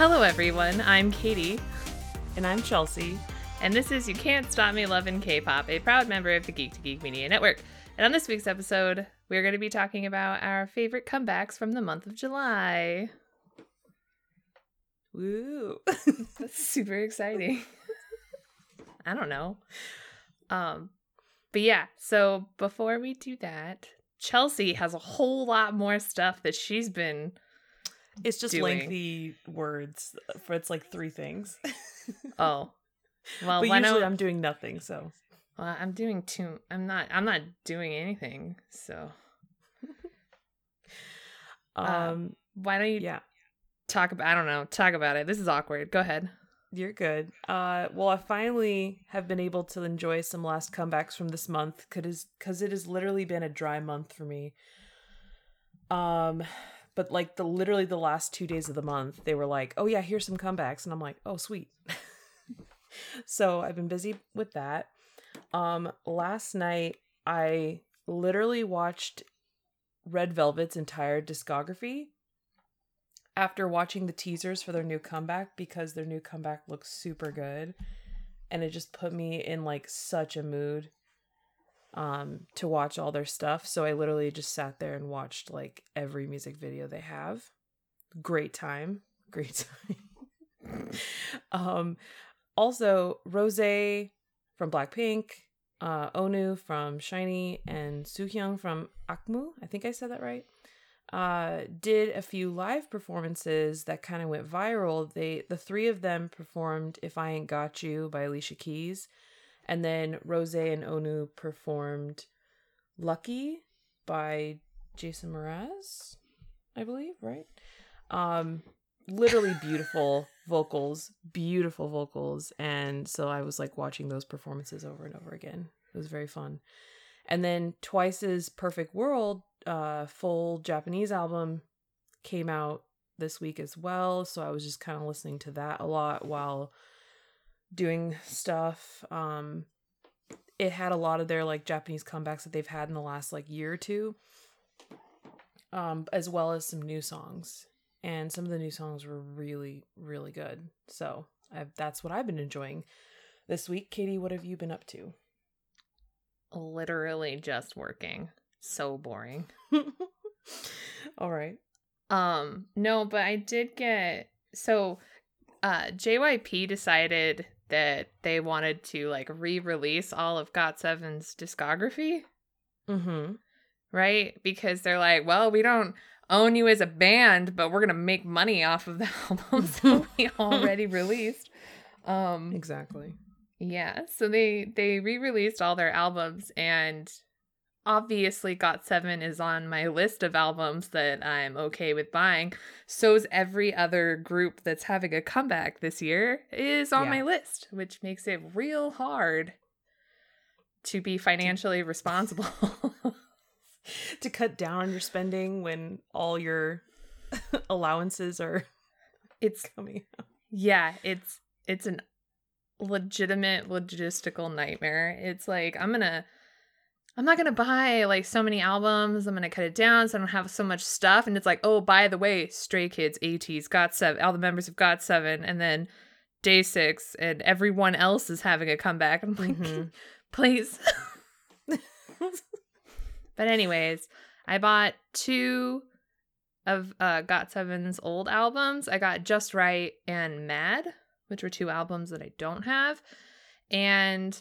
Hello, everyone. I'm Katie, And I'm Chelsea. and this is You Can't Stop Me Loving K-pop, a proud member of the Geek to Geek Media Network. And on this week's episode, we're going to be talking about our favorite comebacks from the month of July. Woo. That's super exciting. I don't know. Um, but yeah, so before we do that, Chelsea has a whole lot more stuff that she's been. It's just Doing. lengthy words for it's like three things. Oh, well, but usually I'm doing nothing, so Well, I'm doing too. I'm not. I'm not doing anything. So um Um, why don't you yeah, talk about? I don't know. Talk about it. This is awkward. Go ahead. you're good. Uh well, I finally have been able to enjoy some last comebacks from this month cuz it has literally been a dry month for me. Um but like the literally the last 2 days of the month, they were like, "Oh yeah, here's some comebacks." And I'm like, "Oh, sweet." so, I've been busy with that. Um last night I literally watched Red Velvet's entire discography after watching the teasers for their new comeback because their new comeback looks super good and it just put me in like such a mood um to watch all their stuff. So i literally just sat there and watched like every music video they have. Great time. Great time. Um also rose from blackpink uh Onew from SHINee and Suhyun from akmu i think i said that right uh did a few live performances that kind of went viral. They the three of them performed if i ain't got you by alicia keys and then rose and Onew performed lucky by jason mraz i believe right? Um literally beautiful vocals beautiful vocals. And so i was like watching those performances over and over again. It was very fun. And then twice's perfect world uh full japanese album came out this week as well. So i was just kind of listening to that a lot while doing stuff um it had a lot of their like japanese comebacks that they've had in the last like year or two um as well as some new songs. And some of the new songs were really really good. So I've, that's what i've been enjoying this week. Katie what have you been up to? Literally just working. So boring. all right. Um, no, but I did get so uh JYP decided that they wanted to like re-release all of GOT7's discography, mm-hmm right? Because they're like, well, we don't own you as a band, but we're gonna make money off of the albums that we already released. Um exactly yeah, so they they re-released all their albums and obviously Got 7 is on my list of albums that I'm okay with buying. So's every other group that's having a comeback this year is on Yeah. my list, which makes it real hard to be financially responsible. to cut down on your spending when all your allowances are it's coming yeah, it's it's an legitimate logistical nightmare. It's like I'm gonna I'm not gonna buy like so many albums. I'm gonna cut it down so I don't have so much stuff. And it's like, oh, by the way, Stray Kids, ATEEZ, Got Seven, all the members of Got Seven, and then Day Six, and everyone else is having a comeback. I'm like, Mhm. please. but anyways, I bought two of uh, Got Seven's old albums. I got Just Right and Mad, which were two albums that I don't have. And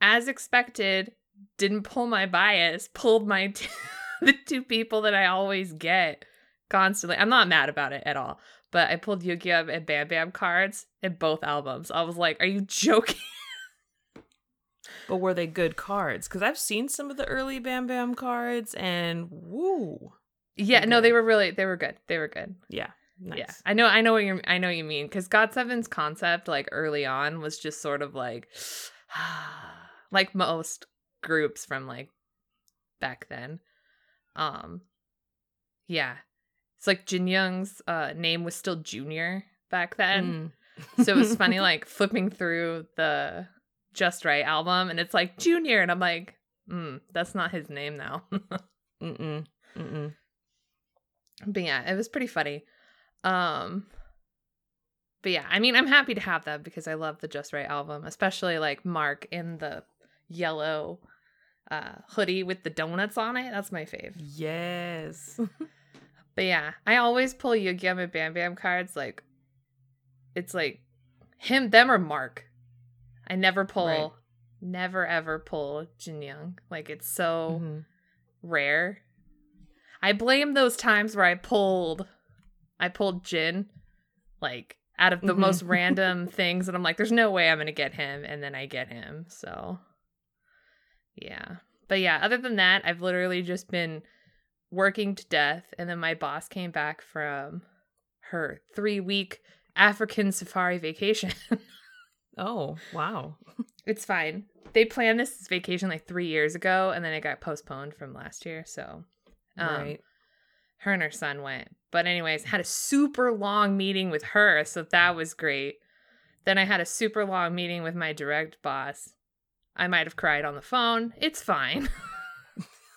as expected, didn't pull my bias, pulled my t- the two people that I always get constantly. I'm not mad about it at all. But I pulled Yugyeom and Bam Bam cards in both albums. I was like, are you joking? but were they good cards because i've seen some of the early bam bam cards and woo Yeah, no, they were really they were good. They were good. yeah nice Yeah, I know, I know what you I know what you mean because Got Seven's concept like early on was just sort of like, like most groups from like back then. Um, yeah, it's like Jin Young's uh, name was still Junior back then, Mm. so it was funny like flipping through the Just Right album and it's like Junior, and I'm like, mm, that's not his name now. Mm-mm. Mm-mm. but yeah, it was pretty funny. Um but yeah, I mean, I'm happy to have them because I love the Just Right album, especially like Mark in the yellow uh, hoodie with the donuts on it. That's my fave. Yes. But yeah, I always pull Yugyeom and Bam Bam cards. Like, it's like him, them, or Mark. I never pull, Right. never ever pull Jin Young. Like, it's so Mhm. rare. I blame those times where I pulled, I pulled Jin, like out of the Mhm. most random things, and I'm like, there's no way I'm gonna get him, and then I get him. So, yeah. But yeah, other than that, I've literally just been working to death, and then my boss came back from her three week African safari vacation. Oh, wow. it's fine. They planned this vacation like three years ago, and then it got postponed from last year. So, um, right. her and her son went. But anyways, had a super long meeting with her, so that was great. Then I had a super long meeting with my direct boss. I might have cried on the phone. It's fine.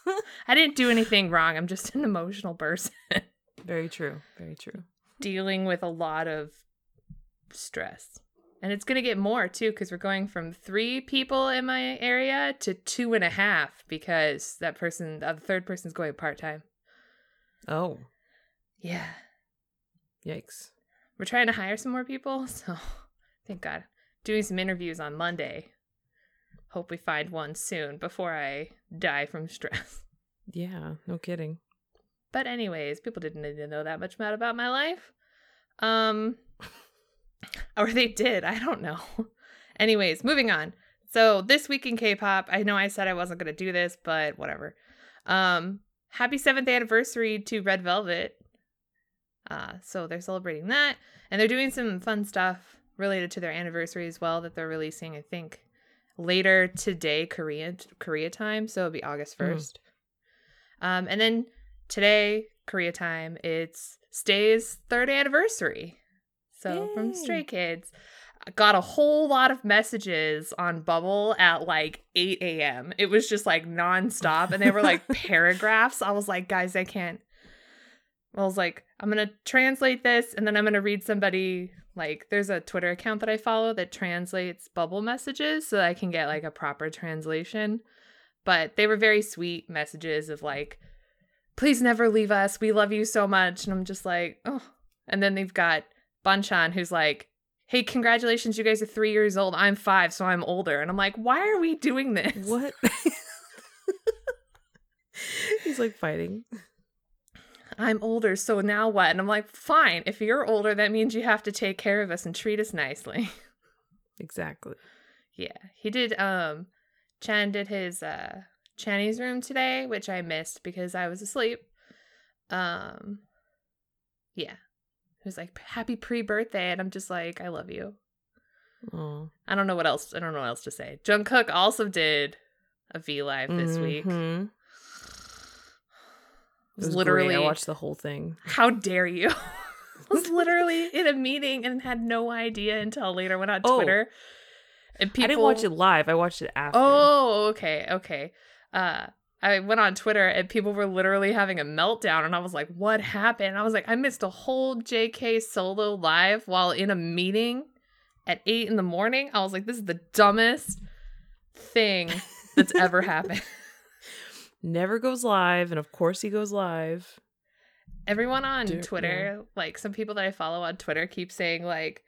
I didn't do anything wrong. I'm just an emotional person Very true. Very true. dealing with a lot of stress. And it's going to get more too because we're going from three people in my area to two and a half because that person, the third person's going part time. Oh, Yeah. yikes. we're trying to hire some more people so thank god doing some interviews on monday hope we find one soon before i die from stress. Yeah, no kidding. but anyways people didn't need to know that much about about my life. Um or they did i don't know. Anyways moving on. So this week in k-pop i know i said i wasn't going to do this but whatever. Um happy seventh anniversary to red velvet. Uh so they're celebrating that and they're doing some fun stuff related to their anniversary as well that they're releasing i think later today korean korea time so it'll be august Mhm. 1st um and then today korea time it's stay's third anniversary. So from stray kids. I got a whole lot of messages on bubble at like 8 a.m it was just like nonstop and they were like paragraphs. I was like guys i can't I was like, I'm gonna translate this and then I'm gonna read somebody like there's a Twitter account that I follow that translates bubble messages so that I can get like a proper translation. But they were very sweet messages of like, please never leave us. We love you so much. And I'm just like, oh. And then they've got Bang Chan who's like, hey, congratulations, you guys are three years old. I'm five, so I'm older. And I'm like, why are we doing this? What? He's like fighting. I'm older, so now what? And I'm like, fine. If you're older, that means you have to take care of us and treat us nicely. Exactly. yeah. He did um Chan did his uh Channy's room today, which I missed because I was asleep. Um yeah. He was like, Happy pre-birthday, and I'm just like, I love you. Oh. I don't know what else I don't know what else to say. Jungkook also did a V Live this week. Was was literally great. I watched the whole thing. How dare you? I was literally in a meeting and had no idea until later went on Oh. Twitter. And people I didn't watch it live. I watched it after. Oh, okay, okay. Uh I went on Twitter and people were literally having a meltdown and I was like, "What happened?" I was like, "I missed a whole JK solo live while in a meeting at 8 in the morning." I was like, "This is the dumbest thing that's ever happened." Never goes live, and of course he goes live. everyone on Dear- Twitter, like some people that I follow on Twitter, keep saying like,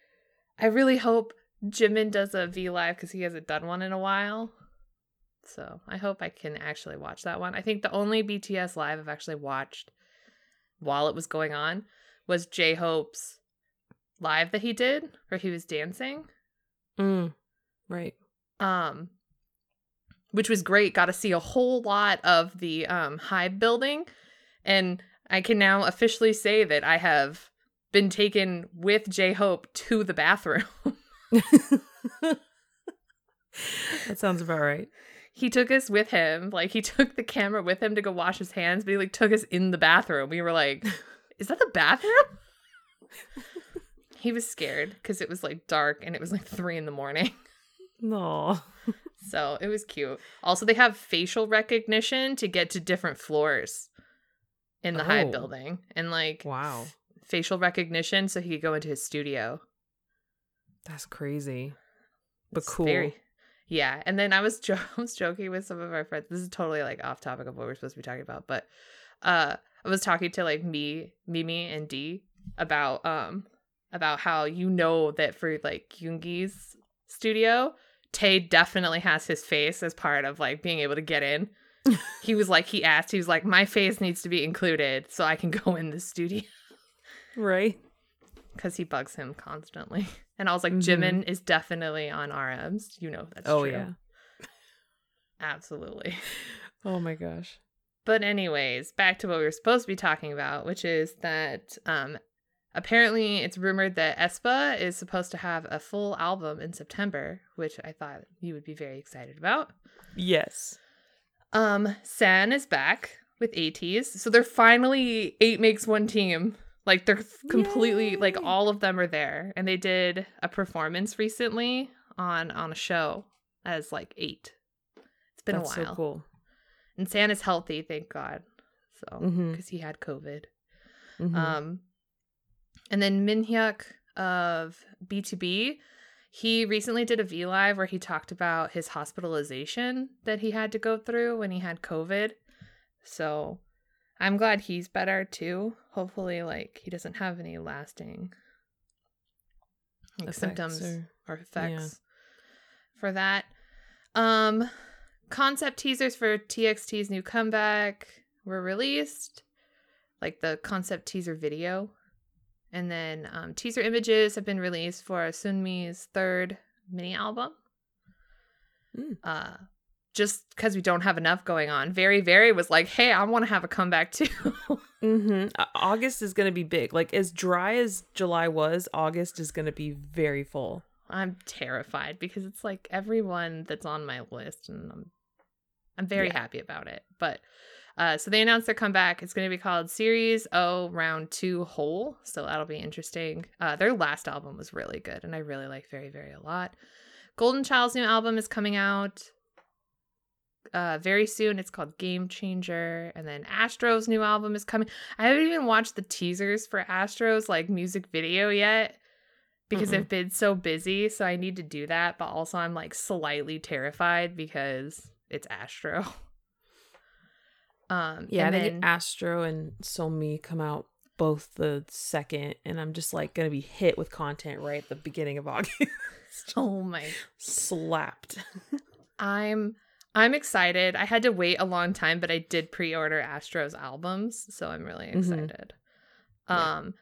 "I really hope Jimin does a V Live because he hasn't done one in a while." So I hope I can actually watch that one. I think the only BTS live I've actually watched while it was going on was J Hope's live that he did, where he was dancing. Mm. Right. um which was great got to see a whole lot of the um hive building. And i can now officially say that i have been taken with j-hope to the bathroom. That sounds about right. he took us with him like he took the camera with him to go wash his hands but he like took us in the bathroom. We were like is that the bathroom? He was scared because it was like dark and it was like three in the morning. No. So it was cute. Also, they have facial recognition to get to different floors in the Oh. building and like Wow. facial recognition so he could go into his studio. That's crazy. But It's cool. very- yeah, and then I was jo- I was joking with some of our friends. This is totally like off topic of what we're supposed to be talking about, but uh, I was talking to like me, Mimi, and Dee about um about how you know that for like Yoongi's studio, Tae definitely has his face as part of like being able to get in. he was like he asked, he was like, my face needs to be included so I can go in the studio Right? because he bugs him constantly. And I was like, Mhm. Jimin is definitely on RMs. You know that's oh true. yeah. Absolutely. Oh my gosh. But anyways, back to what we were supposed to be talking about, which is that um apparently it's rumored that aespa is supposed to have a full album in September, which I thought you would be very excited about. Yes. Um San is back with ATEEZ. So they're finally eight makes one team. Like they're completely like all of them are there. And they did a performance recently on on a show as like eight. It's been That's a while. so cool. And San is healthy, thank God. So because he had COVID. Mhm. Um, and then Minhyuk of BTOB, he recently did a V Live where he talked about his hospitalization that he had to go through when he had COVID. So I'm glad he's better too. Hopefully, like he doesn't have any lasting like, Effects symptoms or- or effects for that. Um concept teasers for TXT's new comeback were released, like the concept teaser video. And then um, teaser images have been released for Sunmi's third mini album. Mm. Uh, just because we don't have enough going on. Very, very was like, hey, I want to have a comeback too. Mhm. Uh, August is going to be big. Like as dry as July was, August is going to be very full. I'm terrified because it's like everyone that's on my list, and I'm I'm very Yeah. happy about it. But uh, so they announced their comeback. It's going to be called Series O Round Two Hall, so that'll be interesting. Uh, their last album was really good, and I really like VERIVERY a lot. Golden Child's new album is coming out uh very soon it's called game changer and then astro's new album is coming i haven't even watched the teasers for astro's like music video yet because Mm-mm. i've been so busy so i need to do that but also i'm like slightly terrified because it's astro um Yeah, and I then, Astro and Somi come out both the second, and I'm just like gonna be hit with content right at the beginning of August. oh my Slapped. i'm i'm excited i had to wait a long time but i did pre-order astro's albums so i'm really Mhm. excited Yeah. um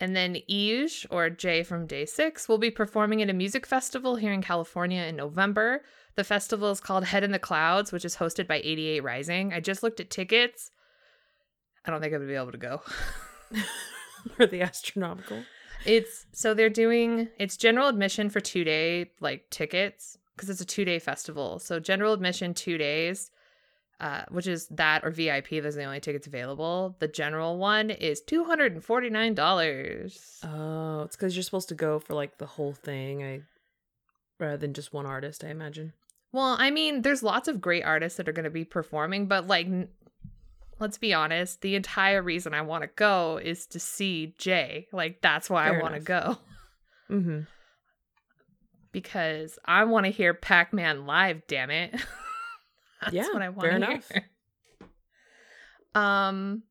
and then eaJ, or Jae from Day Six, will be performing at a music festival here in California in November. The festival is called Head in the Clouds, which is hosted by 88 Rising. I just looked at tickets. I don't think I'm gonna be able to go. For the astronomical. It's so they're doing it's general admission for two day like tickets because it's a two day festival. So general admission two days, uh, which is that or VIP. Those are the only tickets available. The general one is two hundred and forty nine dollars. Oh, it's because you're supposed to go for like the whole thing. I rather than just one artist, I imagine. Well, I mean, there's lots of great artists that are going to be performing, but like, n- let's be honest, the entire reason I want to go is to see Jay. Like, that's why Fair I want to go Mm-hmm. because I want to hear Pac Man live. Damn it, that's Yeah, what I want fair to enough. Um,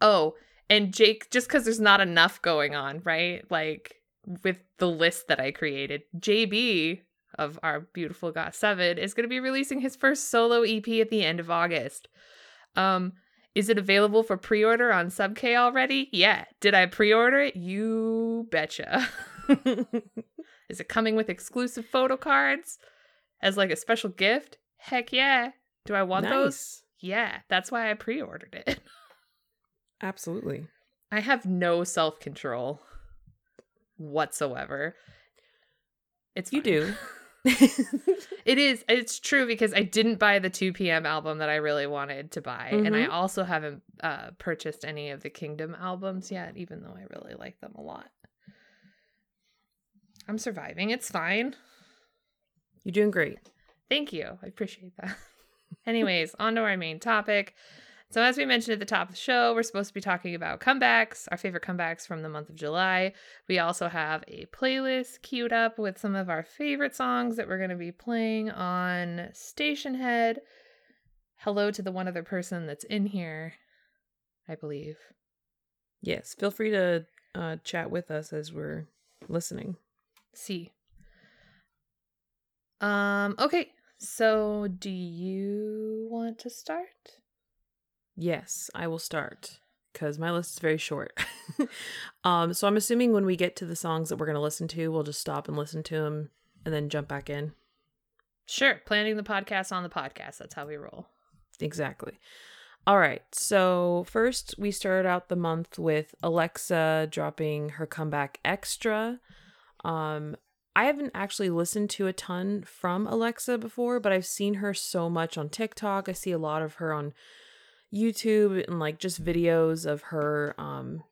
oh, and Jake, just because there's not enough going on, right? Like with the list that I created, JB of our beautiful Got Seven is going to be releasing his first solo EP at the end of August. Um, is it available for pre-order on Subk already? Yeah. Did I pre-order it? You betcha. is it coming with exclusive photo cards as like a special gift? Heck yeah. Do I want those? Yeah, that's why I pre-ordered it. Absolutely. I have no self-control whatsoever. It's You fine. do. It is. It's true because I didn't buy the 2PM album that I really wanted to buy. And I Mhm. also haven't uh, purchased any of the Kingdom albums yet, even though I really like them a lot. I'm surviving. It's fine. You're doing great. Thank you. I appreciate that. Anyways, on to our main topic. So, as we mentioned at the top of the show, we're supposed to be talking about comebacks, our favorite comebacks from the month of July. We also have a playlist queued up with some of our favorite songs that we're going to be playing on Stationhead. Hello to the one other person that's in here, I believe. Yes, feel free to uh, chat with us as we're listening. See. Um, okay. So, do you want to start? Yes, I will start because my list is very short. um, so I'm assuming when we get to the songs that we're going to listen to, we'll just stop and listen to them and then jump back in. Sure. Planning the podcast on the podcast. That's how we roll. Exactly. All right. So, first, we started out the month with Alexa dropping her comeback extra. Um, I haven't actually listened to a ton from Alexa before, but I've seen her so much on TikTok. I see a lot of her on YouTube and like just videos of her um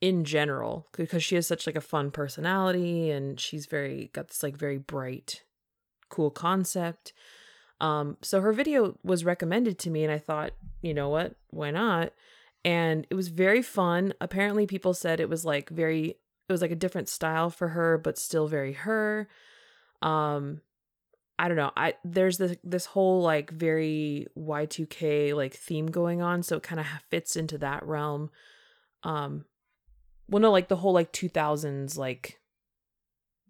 in general because she has such like a fun personality and she's very got this like very bright cool concept. Um so her video was recommended to me and I thought, you know what? Why not? And it was very fun. Apparently people said it was like very it was like a different style for her but still very her um i don't know i there's this this whole like very y2k like theme going on so it kind of fits into that realm um well no like the whole like 2000s like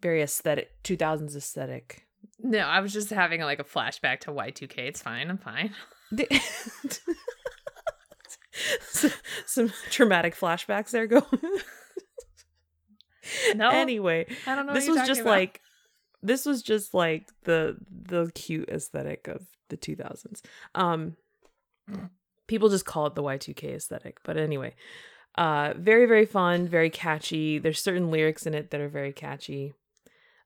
very aesthetic 2000s aesthetic No, I was just having like a flashback to Y2K. It's fine. I'm fine. some traumatic flashbacks there go. No. anyway I don't know. this was just about. like this was just like the the cute aesthetic of the 2000s um people just call it the y2k aesthetic but anyway uh very very fun very catchy. There's certain lyrics in it that are very catchy.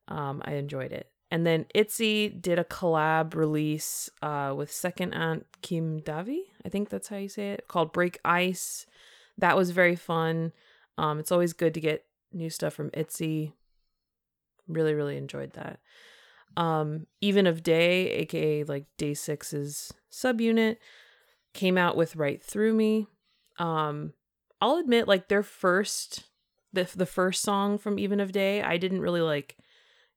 Um i enjoyed it. And then itzy did a collab release uh with second aunt kim davi i think that's how you say it called break ice. That was very fun. Um it's always good to get new stuff from itzy really really enjoyed that um even of day aka like day six's subunit came out with right through me um i'll admit like their first the, the first song from even of day i didn't really like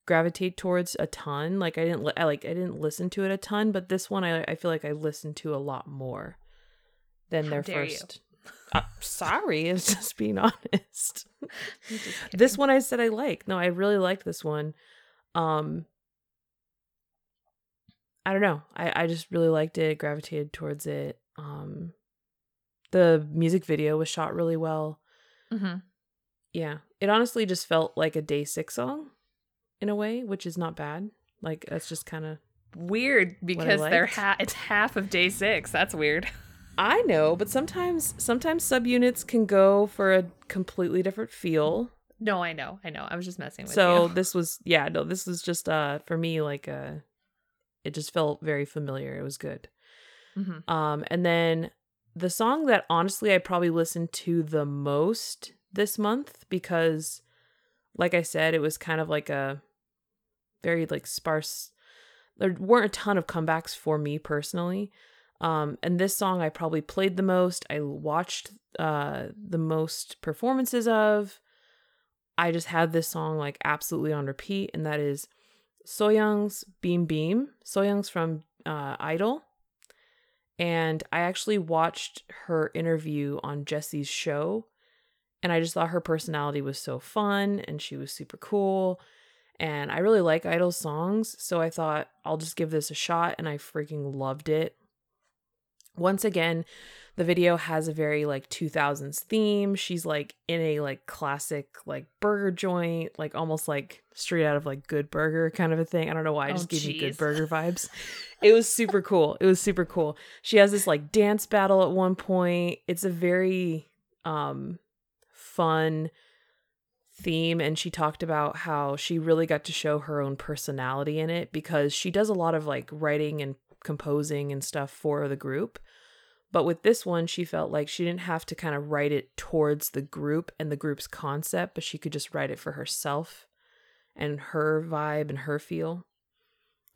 gravitate towards a ton like i didn't li- I, like i didn't listen to it a ton but this one i, I feel like i listened to a lot more than How their first. you. Uh, sorry it's just being honest just this one I said I like. No, I really liked this one. Um I don't know. I I just really liked it, gravitated towards it. Um the music video was shot really well. Mm-hmm. Yeah. It honestly just felt like a day 6 song in a way, which is not bad. Like that's just kind of weird because they're ha- it's half of day six. That's weird. I know, but sometimes sometimes subunits can go for a completely different feel. No, I know, I know. I was just messing with so you. this was yeah no this was just uh for me like uh it just felt very familiar it was good Mhm. um and then the song that honestly i probably listened to the most this month because like i said it was kind of like a very like sparse there weren't a ton of comebacks for me personally um and this song i probably played the most i watched uh the most performances of I just had this song like absolutely on repeat, and that is Soyoung's Beam Beam. Soyoung's from uh, Idol. And I actually watched her interview on Jessi's show, and I just thought her personality was so fun and she was super cool. And I really like Idol songs, so I thought I'll just give this a shot, and I freaking loved it. Once again, the video has a very like 2000s theme. She's like in a like classic like burger joint, like almost like straight out of like Good Burger kind of a thing. I don't know why, it Oh, just gave me Good. Burger vibes. it was super cool. It was super cool. She has this like dance battle at one point. It's a very um fun theme and she talked about how she really got to show her own personality in it because she does a lot of like writing and composing and stuff for the group. But with this one, she felt like she didn't have to kind of write it towards the group and the group's concept, but she could just write it for herself and her vibe and her feel.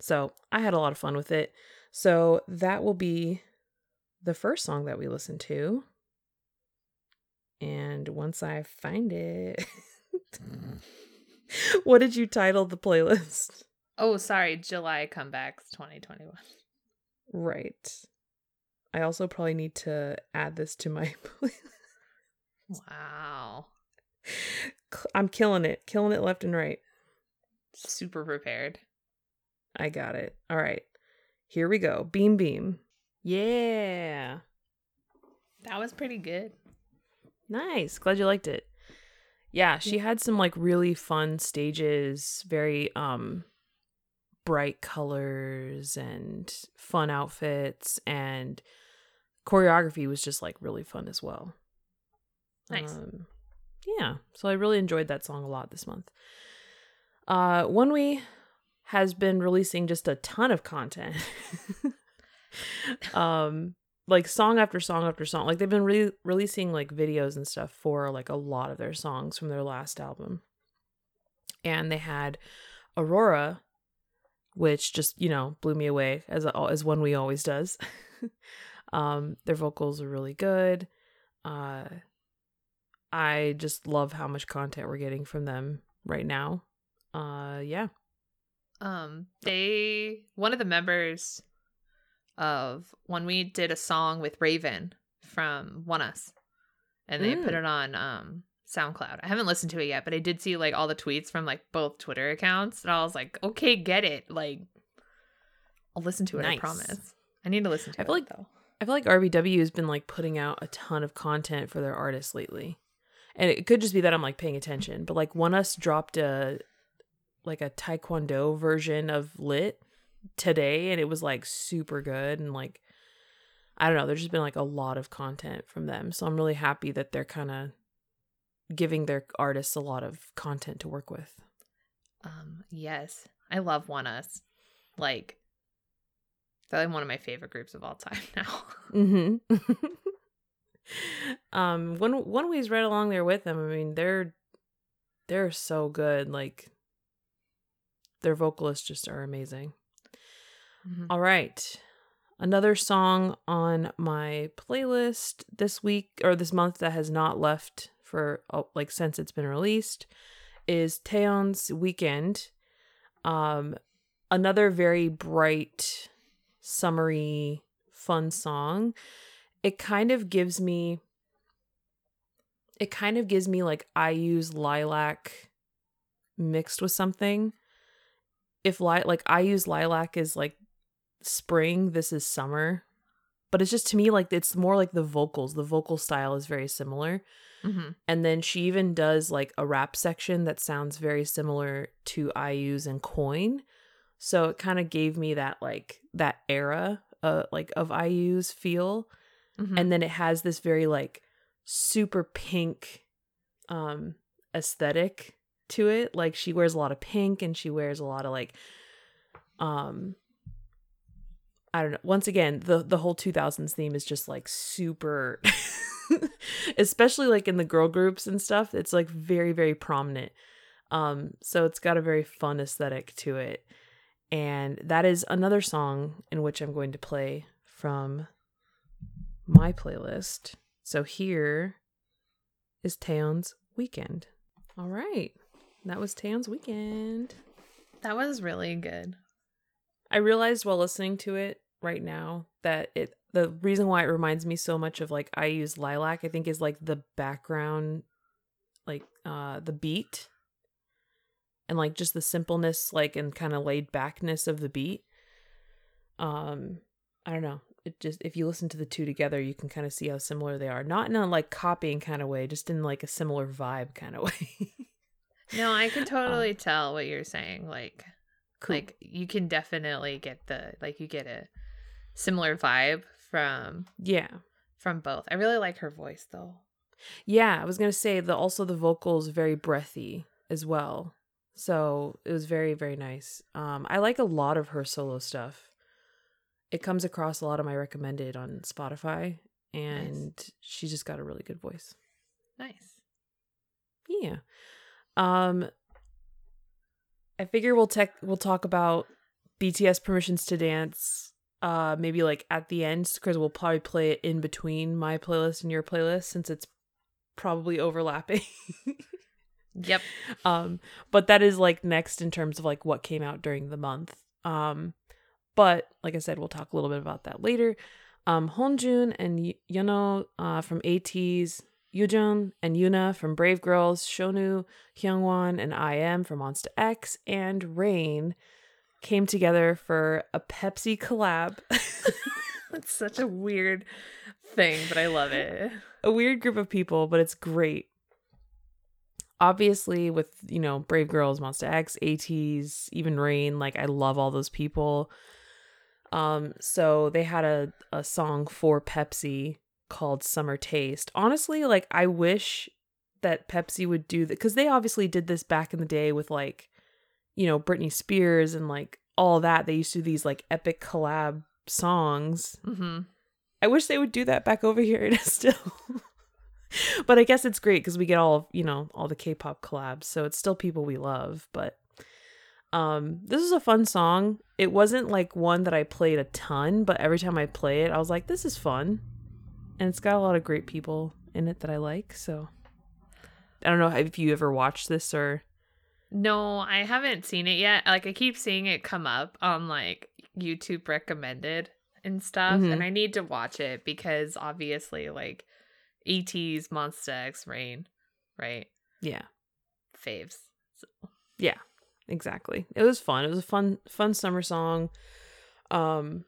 So I had a lot of fun with it. So that will be the first song that we listen to. And once I find it, what did you title the playlist? Oh, sorry, July comebacks 2021. Right. I also probably need to add this to my playlist. Wow. I'm killing it, killing it left and right. Super prepared. I got it. All right. Here we go. Beam Beam. Yeah. That was pretty good. Nice. Glad you liked it. Yeah, she had some like really fun stages, very um bright colors and fun outfits and choreography was just like really fun as well. Nice. Um, yeah, so I really enjoyed that song a lot this month. Uh, ONEWE has been releasing just a ton of content. um, like song after song after song. Like they've been re- releasing like videos and stuff for like a lot of their songs from their last album. And they had Aurora, which just you know blew me away as as ONEWE always does. um, their vocals are really good. Uh, I just love how much content we're getting from them right now. Uh, yeah. Um, they one of the members of ONEWE did a song with Raven from ONEUS, and they put Mm. it on um SoundCloud. I haven't listened to it yet, but I did see like all the tweets from like both Twitter accounts, and I was like, okay, get it. Like, I'll listen to it. I promise. I need to listen to I it feel like- though. I feel like RBW has been like putting out a ton of content for their artists lately. And it could just be that I'm like paying attention, but like ONEUS dropped a like a taekwondo version of Lit today and it was like super good and like I don't know, there's just been like a lot of content from them. So I'm really happy that they're kind of giving their artists a lot of content to work with. Um, yes, I love ONEUS. Like, they're like one of my favorite groups of all time now. Mm-hmm. um, one ONEWE's right along there with them. I mean, they're they're so good. Like their vocalists just are amazing. Mhm. All right. Another song on my playlist this week or this month that has not left for oh, like since it's been released is Taeyeon's Weekend. Um another very bright summery fun song. It kind of gives me it kind of gives me like IU's Lilac mixed with something. If li- like IU's Lilac is like spring, this is summer. But it's just to me like it's more like the vocals. The vocal style is very similar. Mhm. And then she even does like a rap section that sounds very similar to IU's and Coin. So it kind of gave me that like that era uh like of IU's feel. Mhm. And then it has this very like super pink um aesthetic to it. Like she wears a lot of pink and she wears a lot of like um I don't know. Once again, the the whole 2000s theme is just like super especially like in the girl groups and stuff. It's like very very prominent. Um so it's got a very fun aesthetic to it. And that is another song in which I'm going to play from my playlist. So here is Taeyeon's Weekend. All right. That was Taeyeon's Weekend. that was really good. I realized while listening to it right now that it the reason why it reminds me so much of like IU's Lilac I think is like the background like uh the beat and like just the simpleness like and kind of laid backness of the beat. Um I don't know. It just if you listen to the two together you can kind of see how similar they are. Not in a like copying kind of way, just in like a similar vibe kind of way. No, I can totally tell what you're saying. Like, Cool. like you can definitely get the like you get a similar vibe from yeah. from both. I really like her voice though. Yeah, I was gonna say the also the vocals very breathy as well. So it was very, very nice. Um I like a lot of her solo stuff. It comes across a lot of my recommended on Spotify and she's just got a really good voice. Nice. Yeah. Um I figure we'll tech we'll talk about BTS permissions to dance uh maybe like at the end because we'll probably play it in between my playlist and your playlist since it's probably overlapping. Yep. um but that is like next in terms of like what came out during the month. Um but like I said we'll talk a little bit about that later. Um Hongjoong and y- Yunho uh from ATEEZ Yujeong and Yuna from Brave Girls, Shownu, Hyungwon and IM from Monsta X and Rain came together for a Pepsi collab. It's such a weird thing, but I love it. a weird group of people, but it's great. Obviously, with you know Brave Girls, Monsta X, ATEEZ, even Rain, like I love all those people. Um, so they had a a song for Pepsi called Summer Taste. Honestly, like I wish that Pepsi would do that because they obviously did this back in the day with like, you know, Britney Spears and like all that. They used to do these like epic collab songs Mm-hmm. I wish they would do that back over here still. but I guess it's great because we get all, you know, all the K-pop collabs, so it's still people we love, but um this is a fun song. It wasn't like one that I played a ton, but every time I play it, I was like this is fun. And it's got a lot of great people in it that I like, so I don't know if you ever watched this or No, I haven't seen it yet. Like I keep seeing it come up on like YouTube recommended and stuff, Mhm. and I need to watch it because obviously like ATEEZ Monsta X Rain, right? yeah. Faves. So, Yeah. Exactly. It was fun. It was a fun fun summer song. Um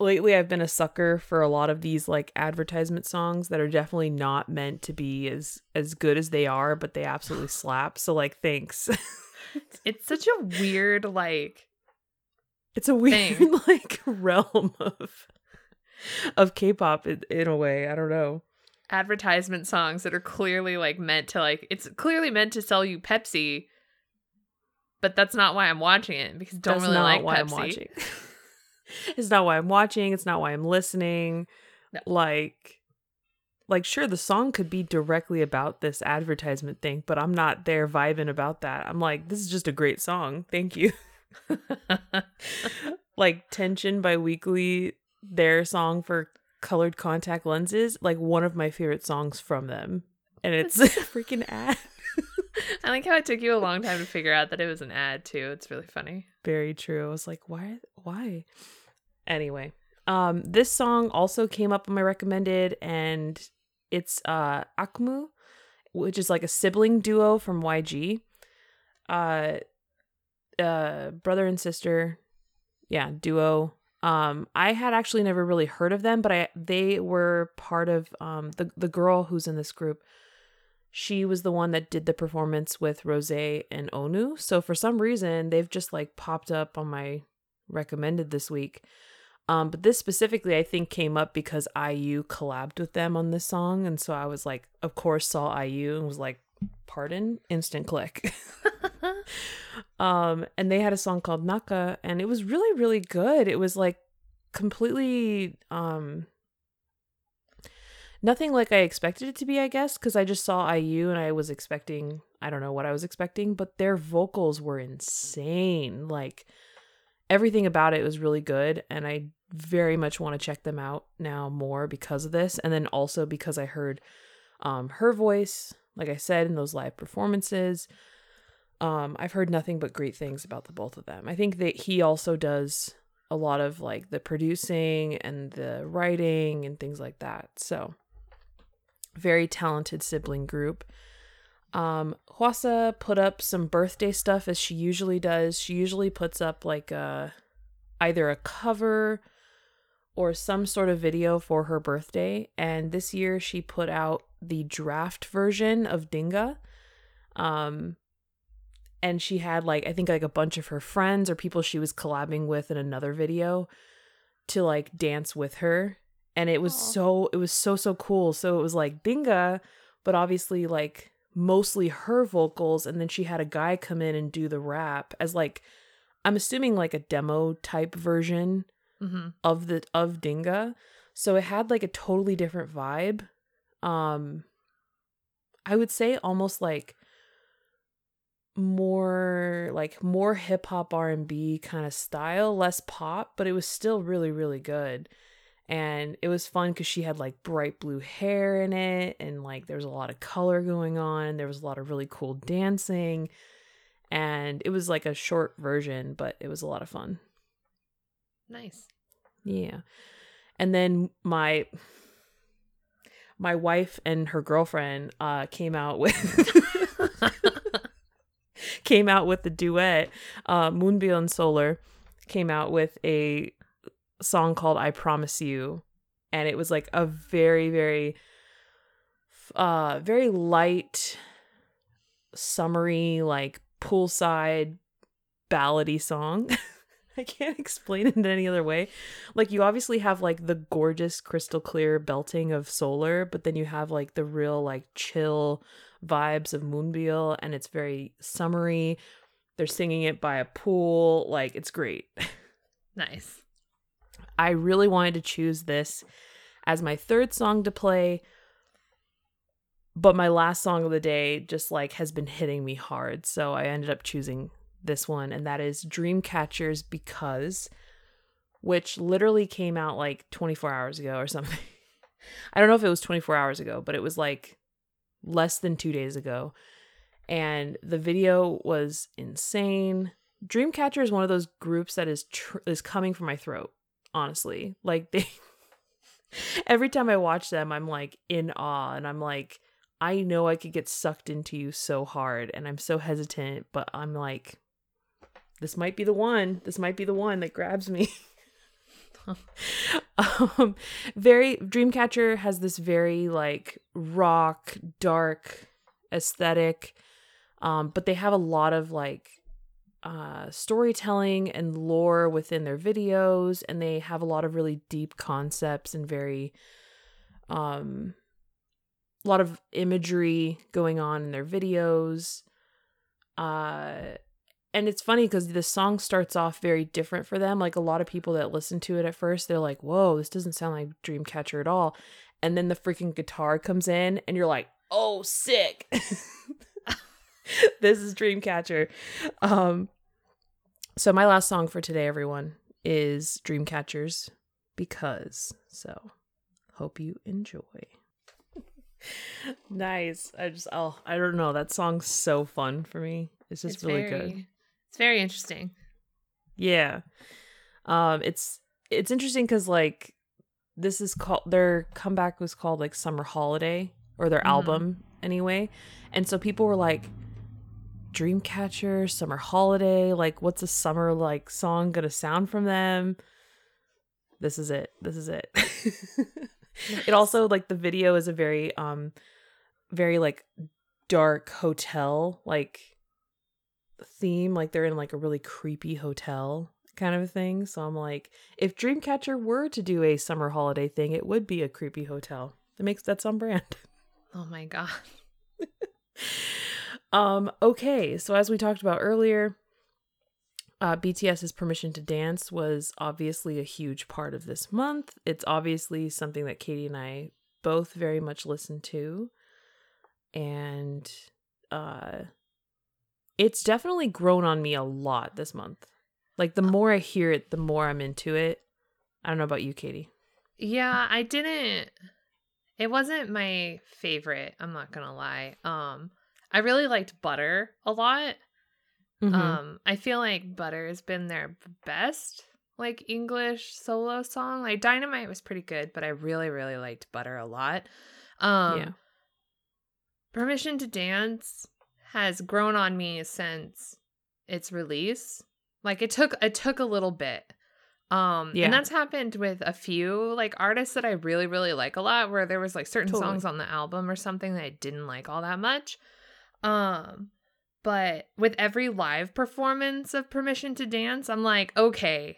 lately I've been a sucker for a lot of these like advertisement songs that are definitely not meant to be as as good as they are, but they absolutely slap. So like thanks. it's such a weird like it's a weird Thing. like realm of of K-pop in, in a way. I don't know. advertisement songs that are clearly like meant to like it's clearly meant to sell you Pepsi, but that's not why I'm watching it because don't That's really like why Pepsi. I'm watching. it's not why I'm watching. It's not why I'm listening. No. Like, like sure, the song could be directly about this advertisement thing, but I'm not there vibing about that. I'm like, this is just a great song. Thank you. like Tension by Weeekly, their song for colored contact lenses, like one of my favorite songs from them. And it's a freaking ad. I like how it took you a long time to figure out that it was an ad too. It's really funny. Very true. I was like, why why? Anyway, um this song also came up on my recommended and it's uh Akmu, which is like a sibling duo from YG. Uh uh brother and sister. Yeah, duo. Um I had actually never really heard of them, but I they were part of um the the girl who's in this group she was the one that did the performance with Rose and Onew. So for some reason, they've just like popped up on my recommended this week. Um, but this specifically, I think, came up because IU collabed with them on this song, and so I was like, of course, saw IU and was like, "Pardon, instant click." um, and they had a song called NAKKA, and it was really, really good. It was like completely um nothing like I expected it to be, I guess, because I just saw IU and I was expecting, I don't know what I was expecting, but their vocals were insane. Like everything about it was really good. And I very much want to check them out now more because of this. And then also because I heard um, her voice, like I said, in those live performances. Um, I've heard nothing but great things about the both of them. I think that he also does a lot of like the producing and the writing and things like that. So very talented sibling group. Um, Hwasa put up some birthday stuff as she usually does. She usually puts up like a either a cover or some sort of video for her birthday. And this year she put out the draft version of Dingga. Um, and she had like I think like a bunch of her friends or people she was collabing with in another video to like dance with her and it was Aw. so it was so so cool so it was like dinga but obviously like mostly her vocals and then she had a guy come in and do the rap as like i'm assuming like a demo type version hmm of the of dingga. So it had like a totally different vibe. Um i would say almost like more like more hip hop R&B kind of style, less pop, but it was still really really good. And it was fun cuz she had like bright blue hair in it and like there was a lot of color going on, there was a lot of really cool dancing and it was like a short version, but it was a lot of fun. Nice. Yeah. And then my my wife and her girlfriend uh came out with came out with the duet. Uh Moonbyul and Solar came out with a song called I Promise You and it was like a very very uh very light summery like poolside ballady song. I can't explain it in any other way. Like you obviously have like the gorgeous crystal clear belting of solar, but then you have like the real like chill vibes of Moonbyul and it's very summery. They're singing it by a pool. Like it's great. Nice. I really wanted to choose this as my third song to play, but my last song of the day just like has been hitting me hard. So I ended up choosing this one, and that is Dreamcatchers Because, which literally came out like 24 hours ago or something. I don't know if it was 24 hours ago, but it was like less than two days ago. And the video was insane. Dreamcatcher is one of those groups that is tr- is coming from my throat. Honestly, like they. every time I watch them, I'm like in awe, and I'm like, I know I could get sucked into you so hard, and I'm so hesitant, but I'm like, this might be the one. This might be the one that grabs me. um, very Dreamcatcher has this very like rock, dark aesthetic, um, but they have a lot of like uh, storytelling and lore within their videos, and they have a lot of really deep concepts and very um a lot of imagery going on in their videos. Uh and it's funny because the song starts off very different for them. Like a lot of people that listen to it at first, they're like, "Whoa, this doesn't sound like Dreamcatcher at all." And then the freaking guitar comes in, and you're like, "Oh, sick! this is Dreamcatcher." Um, so my last song for today, everyone, is Dreamcatchers because. So, hope you enjoy. nice. I just, oh, I don't know. That song's so fun for me. It's just It's really very, good. It's very interesting. Yeah. Um it's it's interesting cuz like this is called their comeback was called like Summer Holiday or their Mhm. album anyway. And so people were like Dreamcatcher, Summer Holiday, like what's a summer like song to sound from them? This is it. This is it. it also like the video is a very um very like dark hotel like theme like they're in like a really creepy hotel kind of a thing so i'm like if dreamcatcher were to do a summer holiday thing it would be a creepy hotel that makes that's on brand Oh my god. um okay so as we talked about earlier uh, BTS's Permission to Dance was obviously a huge part of this month. It's obviously something that Katie and I both very much listen to. And uh, it's definitely grown on me a lot this month. Like, the more I hear it, the more I'm into it. I don't know about you, Katie. Yeah, I didn't it wasn't my favorite, I'm not going to lie. Um I really liked Butter a lot. Mhm. Um I feel like Butter has been their best like English solo song. Like Dynamite was pretty good, but I really really liked Butter a lot. Um Yeah. Permission to Dance has grown on me since its release. Like it took it took a little bit. Um Yeah. and that's happened with a few like artists that I really really like a lot where there was like certain Totally. songs on the album or something that I didn't like all that much. Um but with every live performance of Permission to Dance, I'm like, okay,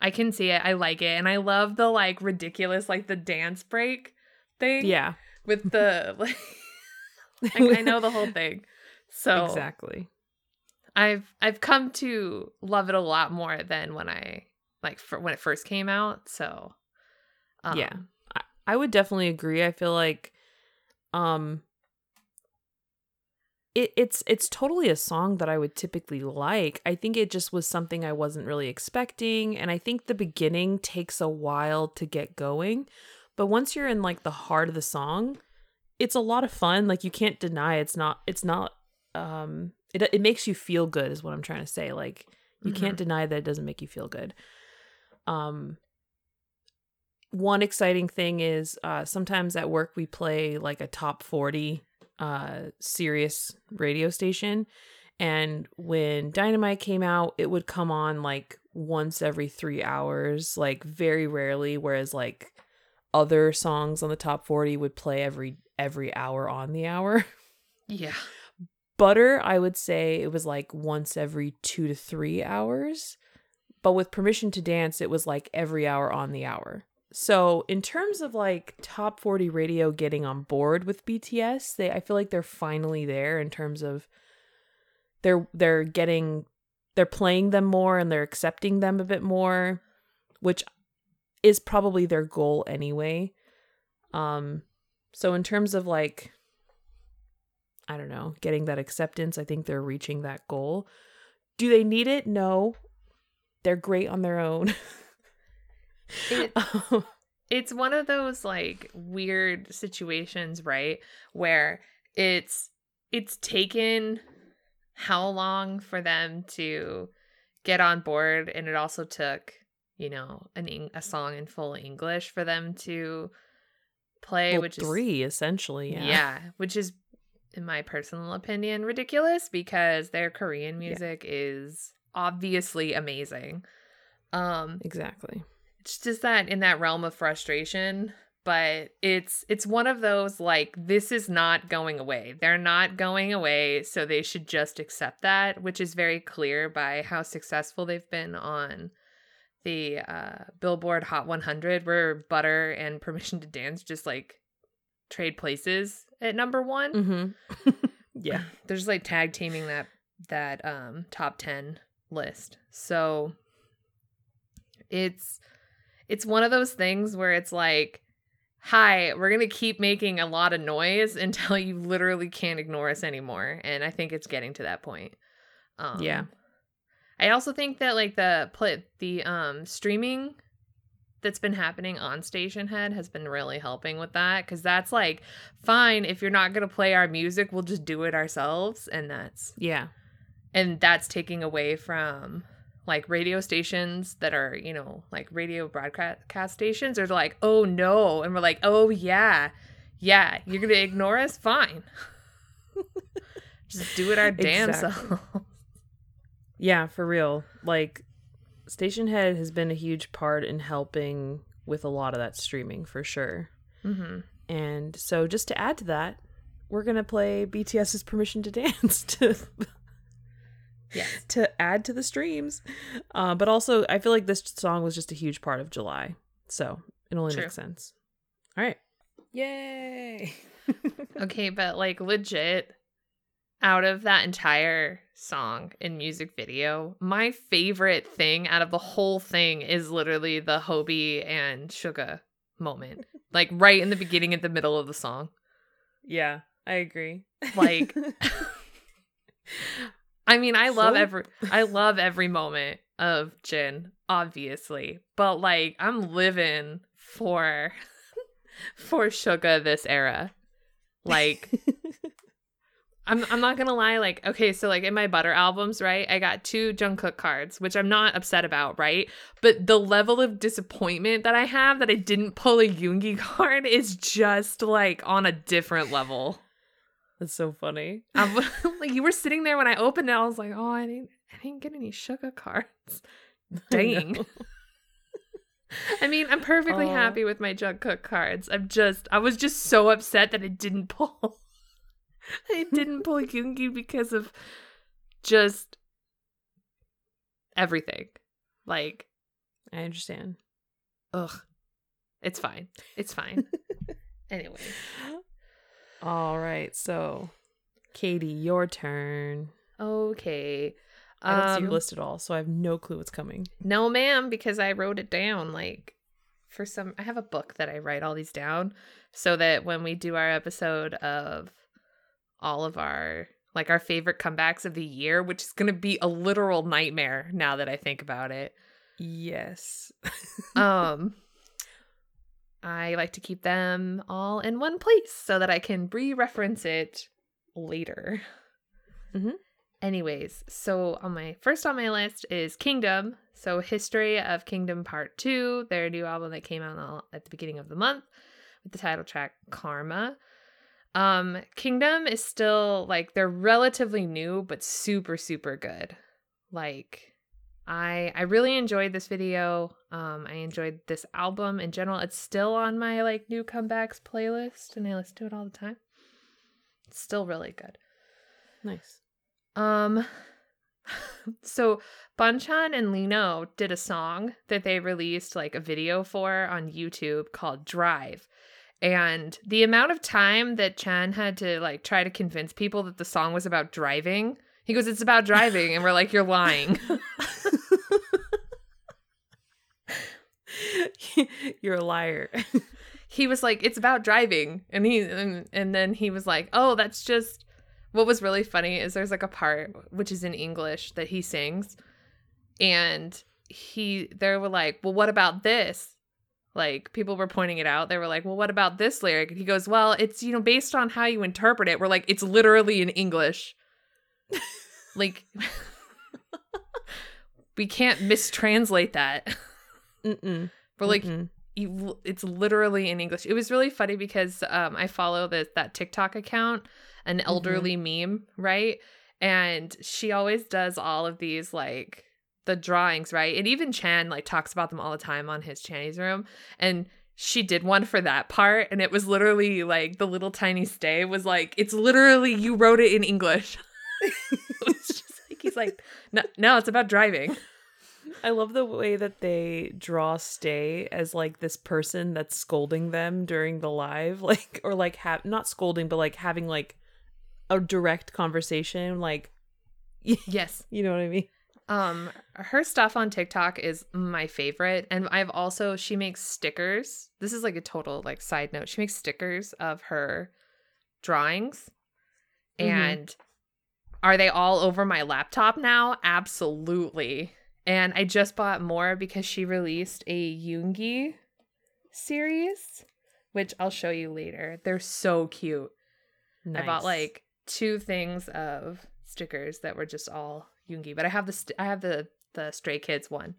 I can see it. I like it. And I love the like ridiculous like the dance break thing Yeah. with the like like, I know the whole thing. So Exactly. I've I've come to love it a lot more than when I like for, when it first came out. So um, Yeah. I, I would definitely agree. I feel like um it, it's it's totally a song that I would typically like. I think it just was something I wasn't really expecting, and I think the beginning takes a while to get going, but once you're in like the heart of the song, it's a lot of fun. Like you can't deny it's not it's not um it it makes you feel good is what I'm trying to say. Like you Mhm. can't deny that it doesn't make you feel good. Um one exciting thing is uh sometimes at work we play like a top 40 uh Sirius radio station and when Dynamite came out it would come on like once every 3 hours like very rarely whereas like other songs on the top 40 would play every every hour on the hour Yeah. butter i would say it was like once every two to three hours but with permission to dance it was like every hour on the hour so in terms of like top 40 radio getting on board with bts they i feel like they're finally there in terms of they're they're getting they're playing them more and they're accepting them a bit more which is probably their goal anyway um so in terms of like I don't know, getting that acceptance. I think they're reaching that goal. Do they need it? No. They're great on their own. It, it's one of those like weird situations, right? Where it's it's taken how long for them to get on board and it also took, you know, an a song in full English for them to play, well, which is three essentially. Yeah. yeah, which is in my personal opinion ridiculous because their Korean Yeah. music is obviously amazing. Um Exactly. It's just that in that realm of frustration but it's it's one of those like this is not going away they're not going away so they should just accept that which is very clear by how successful they've been on the uh billboard hot 100 where butter and permission to dance just like trade places at number one Mm-hmm. yeah. they're just like tag teaming that that um top 10 list so it's it's one of those things where it's like hi we're gonna keep making a lot of noise until you literally can't ignore us anymore and i think it's getting to that point um Yeah. i also think that like the play the um streaming that's been happening on Stationhead has been really helping with that because that's like fine if you're not going to play our music we'll just do it ourselves and that's Yeah. and that's taking away from like radio stations that are you know like radio broadcast stations are like oh no and we're like oh yeah yeah you're gonna ignore us fine just do it our damn Exactly. self Yeah, for real. Like Stationhead has been a huge part in helping with a lot of that streaming for sure. hmm And so just to add to that, we're going to play BTS's Permission to Dance to yes to add to the streams. Uh, but also, I feel like this song was just a huge part of July. So it only True. makes sense. All right. Yay. okay but like legit out of that entire song and music video my favorite thing out of the whole thing is literally the Hobi and suga moment like right in the beginning at the middle of the song yeah, I agree. Like- I mean, I love So- every I love every moment of Jin, obviously. But like I'm living for for Suga this era. Like I'm I'm not gonna lie, like, okay, so like in my butter albums, right? I got two Jungkook cards, which I'm not upset about, right? But the level of disappointment that I have that I didn't pull a Yoongi card is just like on a different level. That's so funny. I'm, like you were sitting there when I opened it, I was like, oh, I didn't, I didn't get any Suga cards. Dang. know. I mean, I'm perfectly happy with my Jungkook cards. I'm just, I was just so upset that it didn't pull. I didn't pull Yoongi because of just everything. Like, I understand. ugh, it's fine. It's fine. anyway, All right. So, Katie, your turn. okay. I don't see your Um, list at all, so I have no clue what's coming. No, ma'am, because I wrote it down. Like, for some, I have a book that I write all these down so that when we do our episode of all of our like our favorite comebacks of the year, which is going to be a literal nightmare now that I think about it. Yes. Um I like to keep them all in one place so that I can re-reference it later. Mhm. Anyways, so on my first on my list is Kingdom. So History of Kingdom Part 2, their new album that came out at the beginning of the month with the title track Karma. Um Kingdom is still like they're relatively new but super super good. Like I I really enjoyed this video. Um I enjoyed this album in general. It's still on my like new comebacks playlist and I listen to it all the time. It's still really good. Nice. Um so Bang Chan and Lee Know did a song that they released like a video for on YouTube called Drive. And the amount of time that Chan had to like try to convince people that the song was about driving, he goes, It's about driving. And we're like, You're lying. You're a liar. he was like, It's about driving. And he and, and then he was like, Oh, that's just what was really funny is there's like a part which is in English that he sings. And he they were like, Well, what about this? Like people were pointing it out. They were like, "Well, what about this lyric?" And he goes, "Well, it's you know based on how you interpret it. We're like, it's literally in English. Like, we can't mistranslate that. Mm-mm. We're like, Mm-mm. you, it's literally in English. It was really funny because um, I follow this that TikTok account, an elderly meme, right? And she always does all of these like the drawings, right? And even Chan like talks about them all the time on his Channy's room. And she did one for that part, and it was literally like the little tiny stay was like, it's literally you wrote it in English. it's just like he's like, no, no, it's about driving. I love the way that they draw Stay as like this person that's scolding them during the live, like or like have not scolding, but like having like a direct conversation, like Yes. you know what I mean? Um, her stuff on TikTok is my favorite, and I've also she makes stickers. This is like a total like side note. She makes stickers of her drawings, Mhm. and are they all over my laptop now? Absolutely. And I just bought more because she released a Yoongi series, which I'll show you later. They're so cute. Nice. I bought like two things of stickers that were just all Yoongi, but I have the st- I have the the Stray Kids one,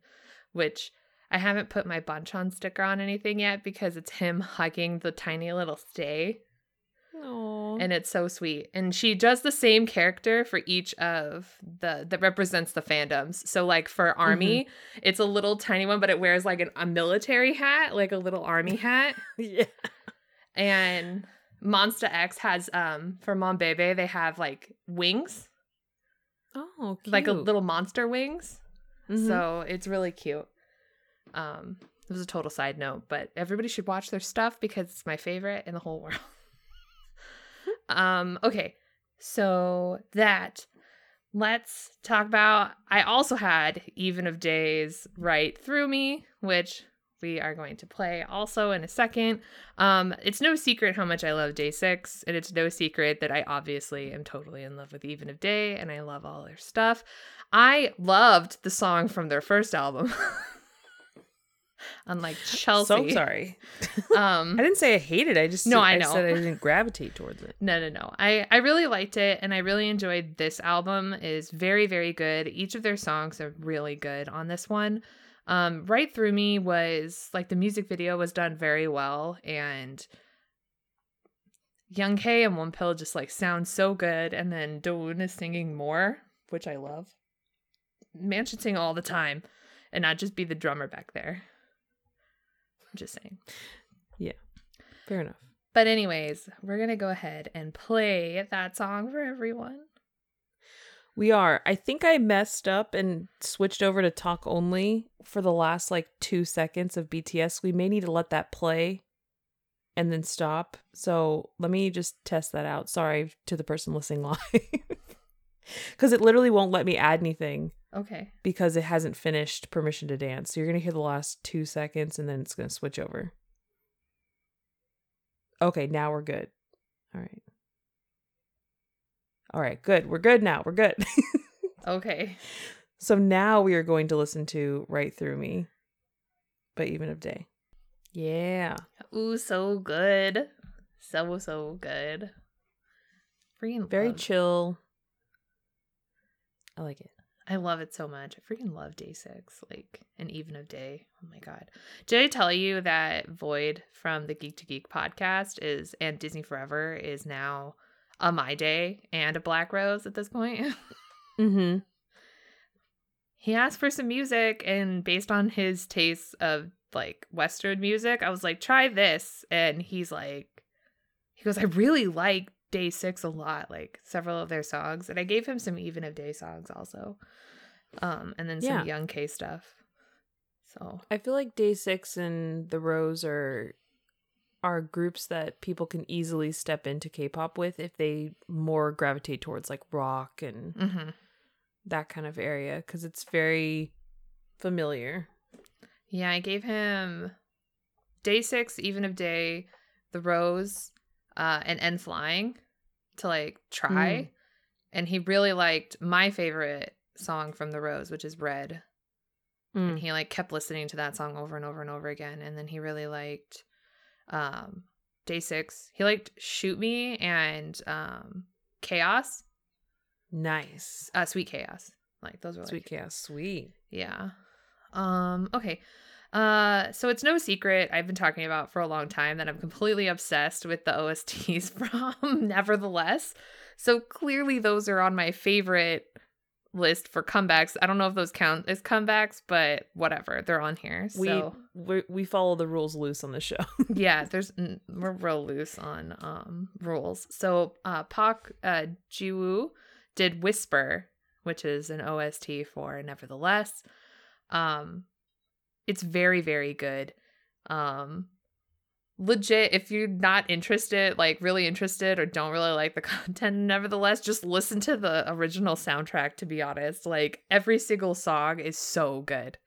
which I haven't put my Bang Chan sticker on anything yet because it's him hugging the tiny little stay, And it's so sweet. And she does the same character for each of the that represents the fandoms. So like for Army, it's a little tiny one, but it wears like an, a military hat, like a little army hat. yeah. and Monsta X has um for Monbebe they have like wings, Oh, like a little monster wings. Mhm. So it's really cute. Um it was a total side note, but everybody should watch their stuff because it's my favorite in the whole world. um okay. So that let's talk about I also had Even of Days right through me, which we are going to play also in a second. Um, it's no secret how much I love Day Six, and it's no secret that I obviously am totally in love with Even of Day, and I love all their stuff. I loved the song from their first album, unlike Chelsea. So sorry. Um, I didn't say I hated it. I just No, I know. said I didn't gravitate towards it. No, no, no. I I really liked it and I really enjoyed this album. is very very good. Each of their songs are really good on this one. Um Right Through Me was like the music video was done very well and Young K and Wonpil just like sound so good and then Dowoon is singing more, which I love. Man should sing all the time and not just be the drummer back there. I'm just saying. Yeah. Fair enough. But anyways, we're gonna go ahead and play that song for everyone. We are. I think I messed up and switched over to talk only for the last like two seconds of BTS. We may need to let that play and then stop. So let me just test that out. Sorry to the person listening live. Because it literally won't let me add anything Okay. because it hasn't finished Permission to Dance. So you're going to hear the last two seconds and then it's going to switch over. Okay, now we're good. All right. All right, good. We're good now. We're good. Okay. so now we are going to listen to Right Through Me by Even of Day. Yeah. Ooh, so good. So so good. Freaking Very love- chill. I like it. I love it so much. I freaking love Day Six, like an even of day. Oh my god! Did I tell you that Void from the Geek to Geek podcast is and Disney Forever is now a My Day and a Black Rose at this point? Mm-hmm. he asked for some music, and based on his tastes of like Western music, I was like, try this, and he's like, he goes, I really like Day Six a lot, like several of their songs, and I gave him some even of day songs also, um, and then some Yeah. Young K stuff. So I feel like Day Six and The Rose are are groups that people can easily step into K-pop with if they more gravitate towards like rock and mhm. that kind of area because it's very familiar. yeah, I gave him Day Six, Even of Day, The Rose, uh, and N.Flying to like try. Mm. And he really liked my favorite song from The Rose, which is Red. And Mm. he like kept listening to that song over and over and over again. And then he really liked um Day Six. He liked Shoot Me and um Chaos. Nice. Uh Sweet Chaos. Like those were like Sweet chaos. Sweet. Yeah. Um, okay. Uh, so it's no secret I've been talking about for a long time that I'm completely obsessed with the OSTs from Nevertheless. So clearly those are on my favorite list for comebacks. I don't know if those count as comebacks, but whatever. They're on here. So We we we follow the rules loose on the show. yeah, there's we're real loose on um rules. So uh Pak uh Jiwoo did Whisper, which is an OST for Nevertheless. Um it's very very good. Um legit if you're not interested, like really interested or don't really like the content nevertheless, just listen to the original soundtrack to be honest. Like every single song is so good.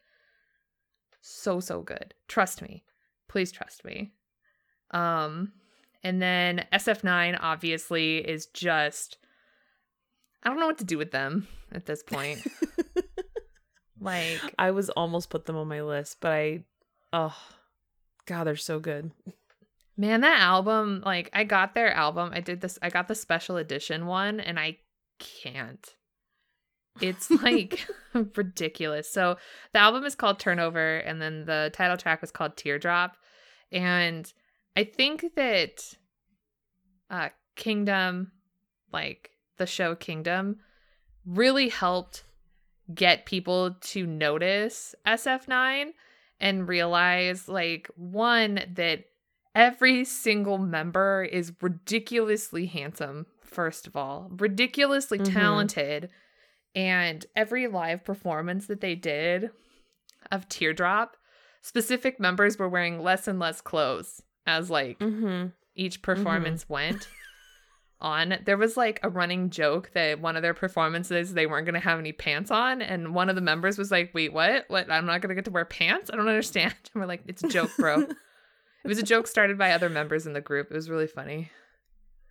So so good. Trust me. Please trust me. Um and then SF9 obviously is just I don't know what to do with them at this point. like I was almost put them on my list, but I oh god, they're so good. Man, that album, like I got their album. I did this I got the special edition one and I can't. It's like ridiculous. So the album is called Turnover and then the title track was called Teardrop. And I think that uh Kingdom, like the show Kingdom, really helped get people to notice SF9 and realize like one that every single member is ridiculously handsome first of all ridiculously Mhm. talented and every live performance that they did of teardrop specific members were wearing less and less clothes as like Mm-hmm. each performance went on. There was like a running joke that one of their performances they weren't going to have any pants on and one of the members was like, "Wait, what? What? I'm not going to get to wear pants? I don't understand." And we're like, "It's a joke, bro." it was a joke started by other members in the group. It was really funny.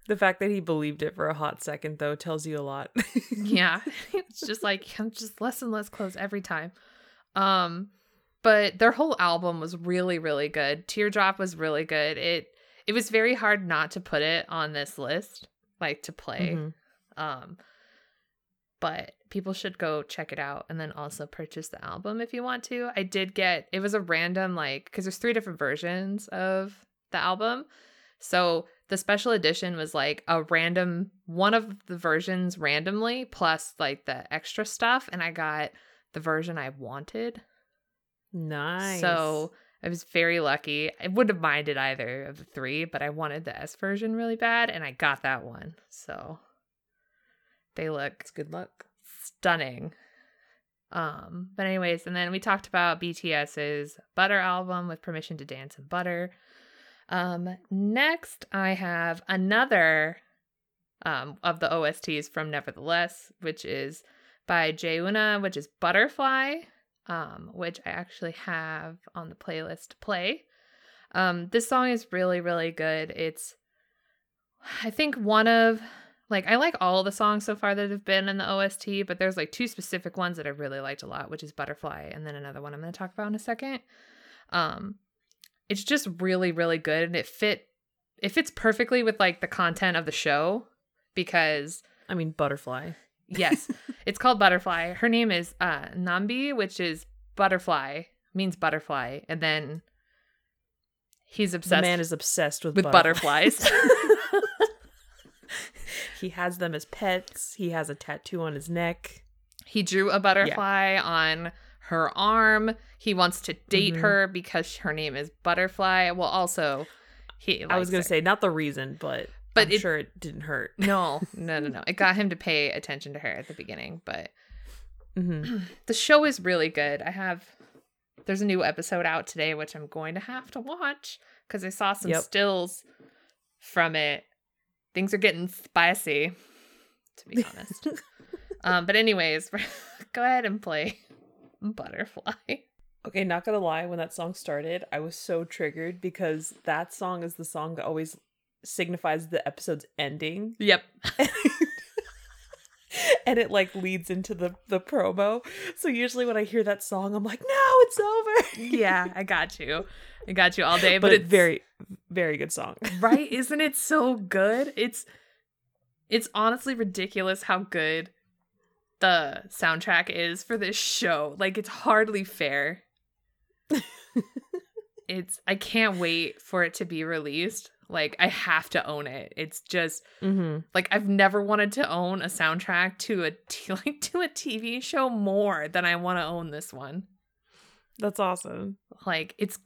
The fact that he believed it for a hot second though tells you a lot. yeah it's just like i'm just less and less clothes every time um but their whole album was really really good teardrop was really good it it was very hard not to put it on this list like to play Mhm. um but people should go check it out and then also purchase the album if you want to i did get it was a random like because there's three different versions of the album so the special edition was like a random one of the versions randomly plus like the extra stuff and i got the version i wanted Nice. so I was very lucky. I wouldn't have minded either of the three, but I wanted the S version really bad, and I got that one. So they look it's good luck. stunning. Um, but anyways, and then we talked about BTS's Butter album with Permission to Dance and Butter. Um, next I have another um of the OSTs from Nevertheless, which is by Jaeuna, which is Butterfly, um, which I actually have on the playlist to play. Um, this song is really, really good. It's I think one of Like I like all the songs so far that have been in the OST, but there's like two specific ones that I really liked a lot, which is Butterfly and then another one I'm going to talk about in a second. Um it's just really really good and it fit it fits perfectly with like the content of the show because I mean, butterfly. Yes, it's called Butterfly. Her name is uh Nabi, which is butterfly, means butterfly, and then he's The obsessed man is obsessed with, with butterflies. butterflies. he has them as pets. He has a tattoo on his neck. he drew a butterfly on her arm. He wants to date Mhm. her because her name is Butterfly. Well, also he I was gonna say not the reason, but But I'm it- sure it didn't hurt. no, no, no, no. It got him to pay attention to her at the beginning, but hmm the show is really good. I have there's a new episode out today which I'm going to have to watch because I saw some Yep. stills from it. Things are getting spicy, to be honest. um, but anyways, go ahead and play Butterfly. Okay, not gonna lie, when that song started, I was so triggered because that song is the song that always signifies the episode's ending. Yep. and it like leads into the the promo. So usually when I hear that song, I'm like, no, it's over. Yeah, I got you. I got you all day, but, but, it's it's very, very good song. right isn't it so good it's it's honestly ridiculous how good the soundtrack is for this show like it's hardly fair it's i can't wait for it to be released like i have to own it it's just Mm-hmm. like i've never wanted to own a soundtrack to a t- like to a tv show more than i want to own this one That's awesome. like it's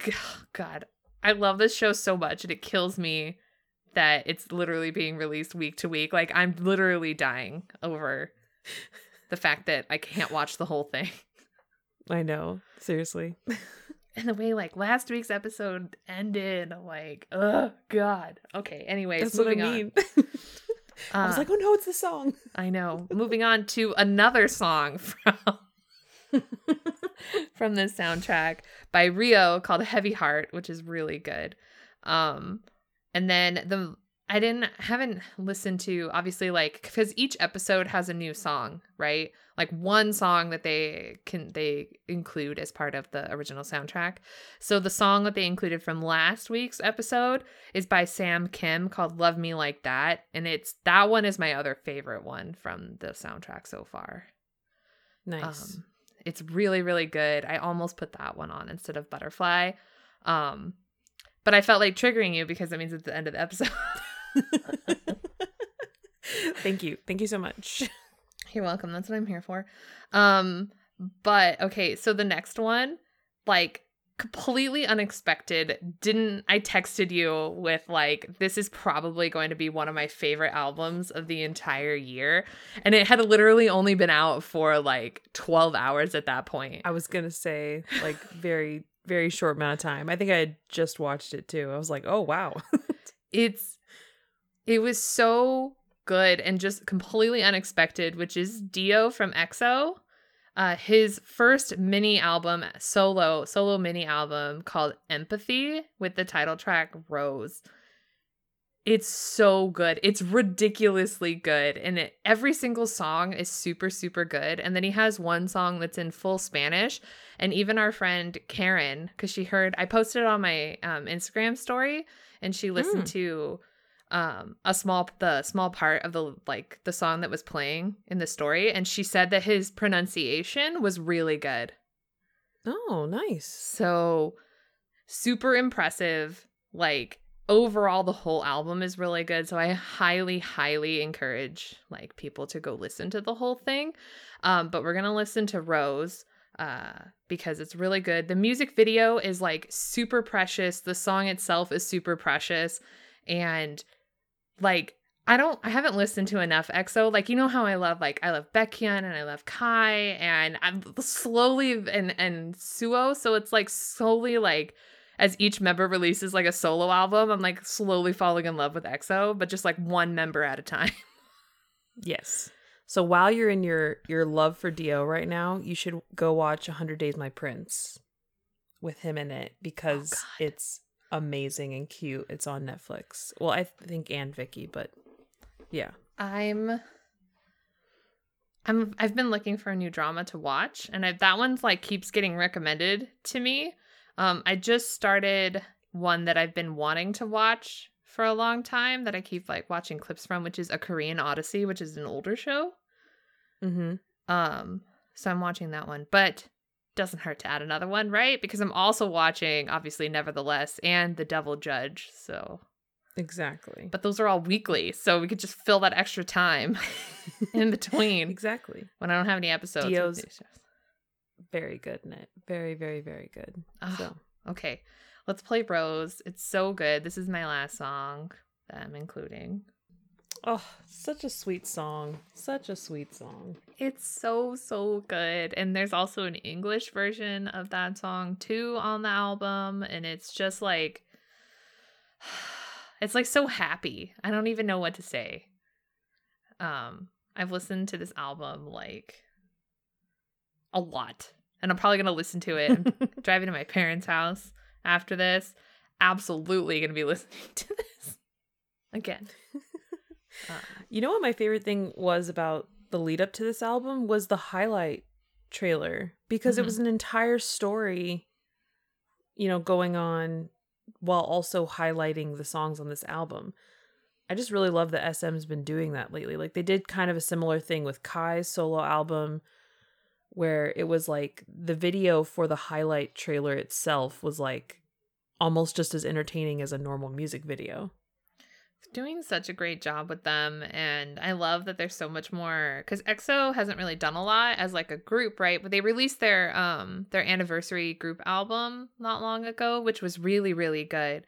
god i love this show so much and it kills me that it's literally being released week to week like i'm literally dying over the fact that i can't watch the whole thing I know. Seriously. and the way like last week's episode ended I'm like oh god okay anyways That's what I mean. on I was Uh, like, oh no, it's the song. i know moving on to another song from from this soundtrack by Rio called Heavy Heart, which is really good. Um and then the I didn't haven't listened to obviously like cuz each episode has a new song, right? Like one song that they can they include as part of the original soundtrack. So the song that they included from last week's episode is by Sam Kim called Love Me Like That and it's that one is my other favorite one from the soundtrack so far. Nice. Um, it's really, really good. I almost put that one on instead of Butterfly. Um, but I felt like triggering you because that means it's the end of the episode. Thank you. Thank you so much. You're welcome. That's what I'm here for. Um, but okay, so the next one, like completely unexpected. Didn't I texted you with like this is probably going to be one of my favorite albums of the entire year. And it had literally only been out for like 12 hours at that point. I was gonna say like very very short amount of time. I think I had just watched it too. I was like, oh wow. it's it was so good and just completely unexpected which is dio from exo. Uh his first mini album solo solo mini album called empathy with the title track rose. It's so good. It's ridiculously good and it, every single song is super super good. And then he has one song that's in full spanish and even our friend karen because she heard i posted it on my um, instagram story and she listened Mm. to um a small the small part of the like the song that was playing in the story and she said that his pronunciation was really good. Oh, nice. so super impressive. Like overall the whole album is really good so i highly highly encourage like people to go listen to the whole thing. Um but we're gonna listen to rose uh because it's really good. The music video is like super precious. The song itself is super precious. And like I don't I haven't listened to enough EXO. Like you know how I love like I love Baekhyun and I love Kai and I'm slowly and and Suho. So it's like slowly like as each member releases like a solo album, I'm like slowly falling in love with EXO, but just like one member at a time. Yes. So while you're in your your love for Dio right now, you should go watch 100 Days My Prince with him in it because oh, God. it's amazing and cute. It's on Netflix. Well, I think and Viki, but yeah. I'm I'm I've been looking for a new drama to watch and I, that one's like keeps getting recommended to me. Um I just started one that I've been wanting to watch for a long time that I keep like watching clips from which is a Korean Odyssey, which is an older show. Mm-hmm. Um so I'm watching that one, but doesn't hurt to add another one, right? Because I'm also watching obviously Nevertheless and The Devil Judge. So Exactly. but those are all weekly, so we could just fill that extra time in between exactly. when I don't have any episodes. Dio's- Very good in it. Very, very, very good. Ah, So okay, let's play Rose. It's so good. This is my last song that I'm including. Oh, such a sweet song. Such a sweet song. It's so so good, and there's also an English version of that song too on the album, and it's just like, it's like so happy. I don't even know what to say. Um, I've listened to this album like a lot, and I'm probably gonna listen to it. Driving to my parents' house after this. Absolutely gonna be listening to this again. Um, You know what my favorite thing was about the lead up to this album was the highlight trailer because it Mhm. was an entire story, you know, going on while also highlighting the songs on this album. I just really love that SM's been doing that lately. Like they did kind of a similar thing with Kai's solo album where it was like the video for the highlight trailer itself was like almost just as entertaining as a normal music video. Doing such a great job with them and i love that there's so much more because exo hasn't really done a lot as like a group right but they released their um their anniversary group album not long ago which was really really good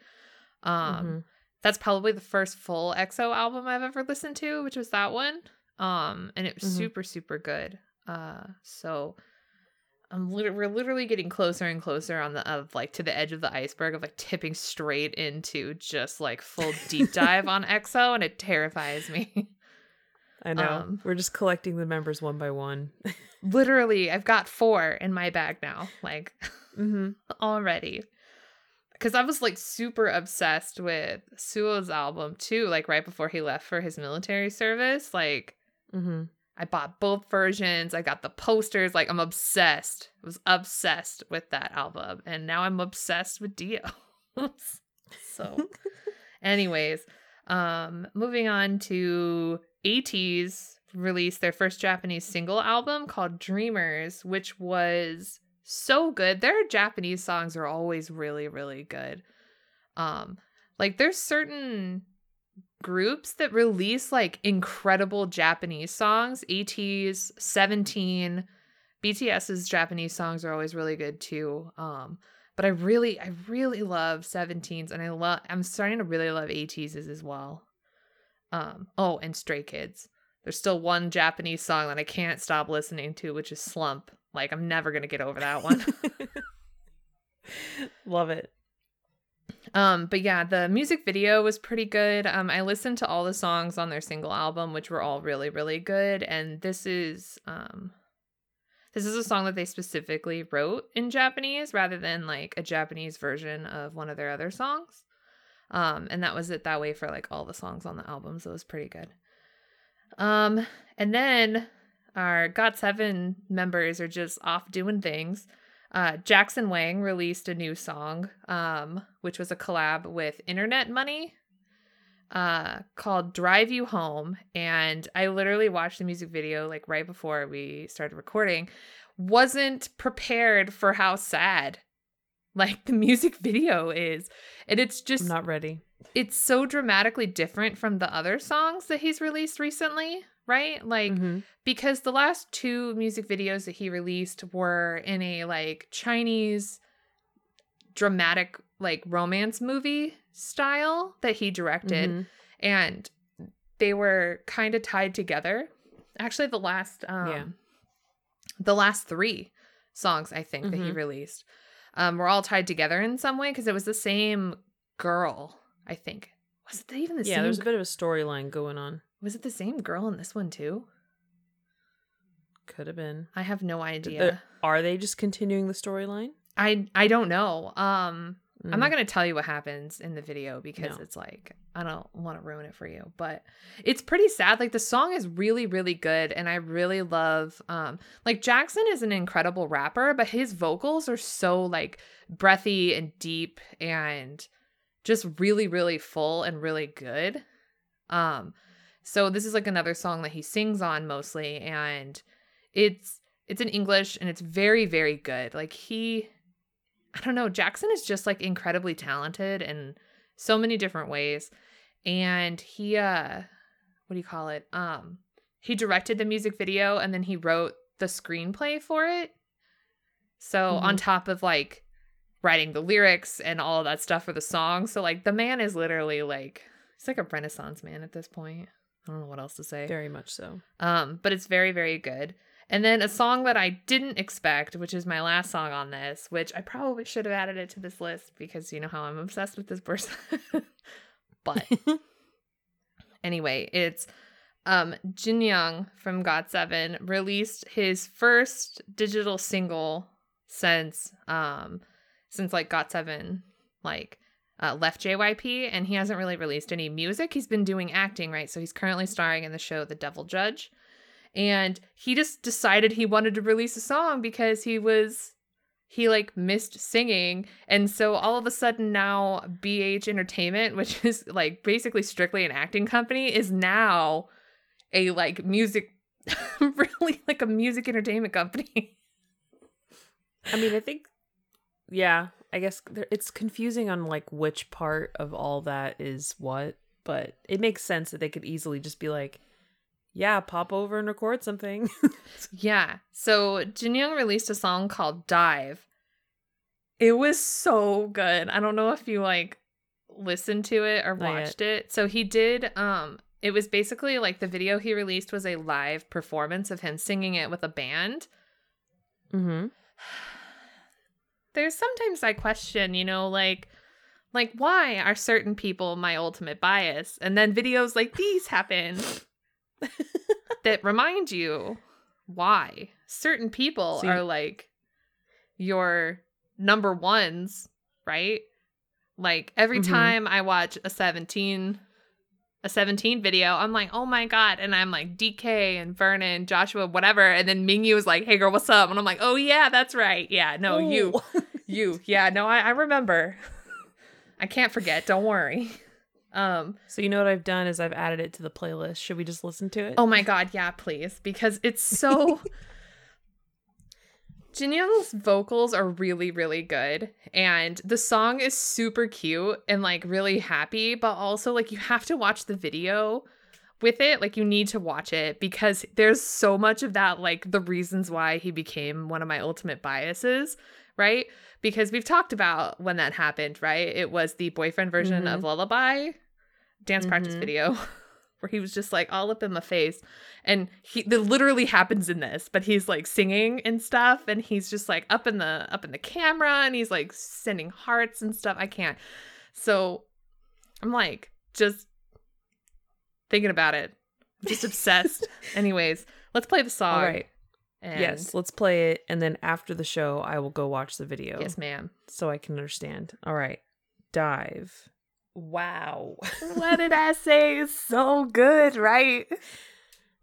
um Mhm. that's probably the first full exo album i've ever listened to which was that one um and it was Mhm. super super good uh so I'm lit- we're literally getting closer and closer on the of like to the edge of the iceberg of like tipping straight into just like full deep dive on EXO and it terrifies me. I know. Um, We're just collecting the members one by one. literally, I've got 4 in my bag now, like mm-hmm. already. Cuz I was like super obsessed with Suho's album too, like right before he left for his military service, like Mm-hmm. I bought both versions. I got the posters. Like I'm obsessed. I was obsessed with that album, and now I'm obsessed with Dio. so, anyways, um, moving on to ATEEZ released their first Japanese single album called Dreamers, which was so good. Their Japanese songs are always really, really good. Um, like there's certain groups that release like incredible Japanese songs. ATEEZ 17, BTS's Japanese songs are always really good too. Um, but I really, I really love 17s, and I love. I'm starting to really love ATEEZ as well. Um, oh, and Stray Kids. There's still one Japanese song that I can't stop listening to, which is Slump. Like I'm never gonna get over that one. Love it. Um, but yeah, the music video was pretty good. Um, I listened to all the songs on their single album, which were all really, really good. And this is um this is a song that they specifically wrote in Japanese rather than like a Japanese version of one of their other songs. Um, and that was it that way for like all the songs on the album, so it was pretty good. Um, and then our Got Seven members are just off doing things. Uh, Jackson Wang released a new song, um, which was a collab with Internet Money, uh, called "Drive You Home." And I literally watched the music video like right before we started recording. Wasn't prepared for how sad, like the music video is, and it's just I'm not ready. it's so dramatically different from the other songs that he's released recently, right? Like Mhm. because the last two music videos that he released were in a like Chinese dramatic like romance movie style that he directed Mhm. and they were kind of tied together. Actually the last um Yeah. the last 3 songs I think that he Mhm. released um were all tied together in some way because it was the same girl, I think. Was it even the Yeah, same Yeah, there's a bit of a storyline going on. Was it the same girl in this one too? Could have been. I have no idea. Are they just continuing the storyline? I I don't know. Um I'm not going to tell you what happens in the video because No. it's like, I don't want to ruin it for you, but it's pretty sad. Like the song is really, really good. And I really love, um, like Jackson is an incredible rapper, but his vocals are so like breathy and deep and just really, really full and really good. Um, so this is like another song that he sings on mostly. And it's, it's in English and it's very, very good. Like he, I don't know, Jackson is just like incredibly talented in so many different ways. And he uh what do you call it? Um he directed the music video and then he wrote the screenplay for it. So on top of like writing the lyrics and all that stuff for the song. So like the man is literally like he's like a renaissance man at this point. I don't know what else to say. Very much so. Um, but it's very, very good. And then a song that I didn't expect, which is my last song on this, which I probably should have added it to this list because you know how I'm obsessed with this person. but anyway, it's um Jin Young from GOT7 released his first digital single since um since like GOT7 like uh, left JYP and he hasn't really released any music. He's been doing acting, right? So he's currently starring in the show The Devil Judge. And he just decided he wanted to release a song because he was he like missed singing. And so all of a sudden now BH Entertainment, which is like basically strictly an acting company, is now a like music really like a music entertainment company. I mean, I think, yeah, I guess there, it's confusing on like which part of all that is what, but it makes sense that they could easily just be like, yeah, pop over and record something. Yeah. So Jin Young released a song called Dive. It was so good. I don't know if you like listened to it or watched it. So he did um it was basically like the video he released was a live performance of him singing it with a band. mm-hmm. There's sometimes I question, you know, like like why are certain people my ultimate bias? And then videos like these happen that remind you why certain people you- are like your number ones, right? Like every Mhm. time I watch a 17 a 17 video, I'm like, "Oh my god." And I'm like DK and Vernon, Joshua, whatever, and then Mingyu was like, "Hey girl, what's up?" And I'm like, "Oh yeah, that's right. Yeah, no, you. You. Yeah, no, I I remember. I can't forget. Don't worry." Um so you know what I've done is I've added it to the playlist. Should we just listen to it? Oh my god, yeah, please. Because it's so Young's vocals are really, really good. And the song is super cute and like really happy, but also like you have to watch the video with it. Like you need to watch it because there's so much of that, like the reasons why he became one of my ultimate biases, right? Because we've talked about when that happened, right? It was the boyfriend version of Lullaby dance practice Mhm. video where he was just like all up in my face and he that literally happens in this but he's like singing and stuff and he's just like up in the up in the camera and he's like sending hearts and stuff i can't so i'm like just thinking about it just obsessed anyways let's play the song All right. and Yes, let's play it, and then after the show, I will go watch the video. yes ma'am so I can understand. All right, dive. Wow, what did i say it's so good right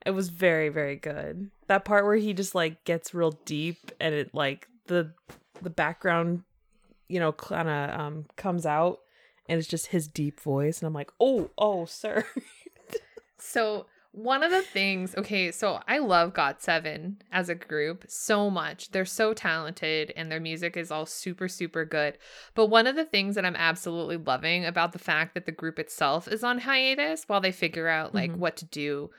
it was very very good. That part where he just like gets real deep, and it like the the background, you know, kind of um comes out, and it's just his deep voice, and I'm like, oh, oh, sir. So one of the things, okay, so I love GOT7 as a group so much. They're so talented and their music is all super, super good. But one of the things that I'm absolutely loving about the fact that the group itself is on hiatus while they figure out like Mhm. what to do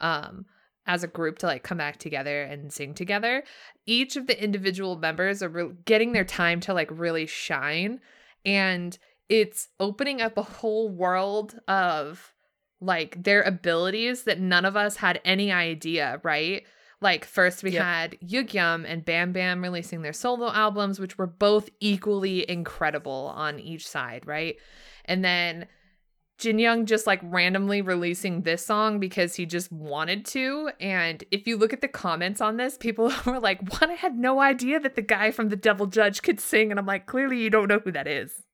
um as a group to like come back together and sing together. Each of the individual members are re- getting their time to like really shine and it's opening up a whole world of like their abilities that none of us had any idea, right? Like first we Yep. had Yugyeom and Bam Bam releasing their solo albums, which were both equally incredible on each side, right? And then Jin Young just like randomly releasing this song because he just wanted to. And if you look at the comments on this, people were like, What? I had no idea that the guy from The Devil Judge could sing. And I'm like, Clearly, you don't know who that is.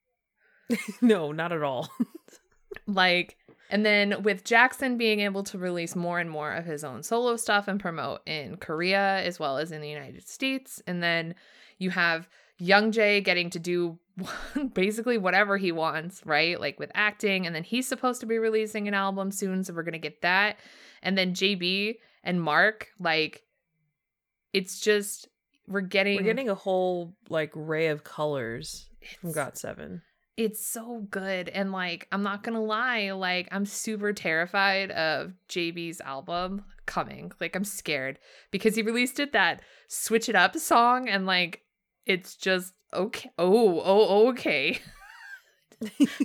no, not at all. like and then with Jackson being able to release more and more of his own solo stuff and promote in Korea as well as in the United States. And then you have Youngjae getting to do basically whatever he wants, right? Like with acting. And then he's supposed to be releasing an album soon. So we're going to get that. And then JB and Mark, like, it's just, we're getting. We're getting a whole, like, ray of colors from GOT7 it's so good and like i'm not gonna lie like i'm super terrified of jb's album coming like i'm scared because he released it that switch it up song and like it's just okay oh oh okay.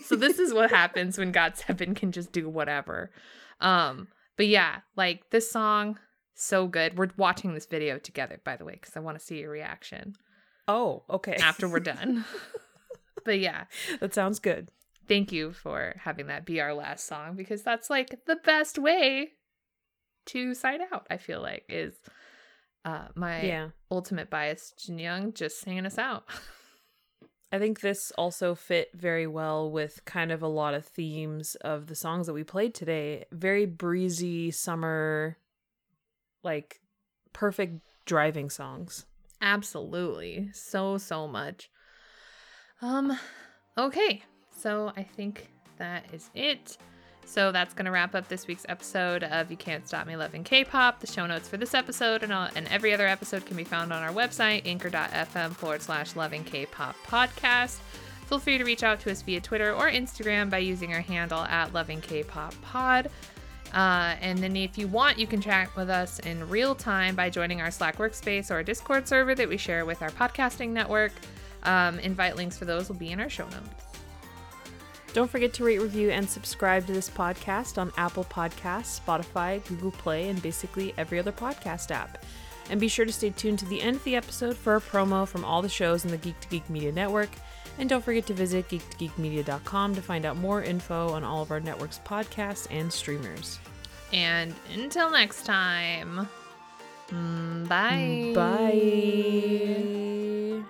So this is what happens when GOT7 can just do whatever. Um but yeah like this song so good. We're watching this video together by the way because i want to see your reaction. Oh okay. After we're done but yeah, that sounds good. Thank you for having that be our last song because that's like the best way to sign out. I feel like is uh my yeah. ultimate bias Jin Young just singing us out. I think this also fit very well with kind of a lot of themes of the songs that we played today. Very breezy summer, like perfect driving songs. Absolutely. So, so much. Um, okay. So I think that is it. So that's going to wrap up this week's episode of You Can't Stop Me Loving K-Pop. The show notes for this episode and, all, and every other episode can be found on our website, anchor.fm forward slash loving K-Pop podcast. Feel free to reach out to us via Twitter or Instagram by using our handle at loving K-Pop pod. Uh, and then if you want, you can chat with us in real time by joining our Slack workspace or Discord server that we share with our podcasting network. Um, invite links for those will be in our show notes. Don't forget to rate, review, and subscribe to this podcast on Apple Podcasts, Spotify, Google Play, and basically every other podcast app. And be sure to stay tuned to the end of the episode for a promo from all the shows in the Geek to Geek Media Network. And don't forget to visit geektogeekmedia.com to find out more info on all of our network's podcasts and streamers. And until next time, mm, bye. Bye.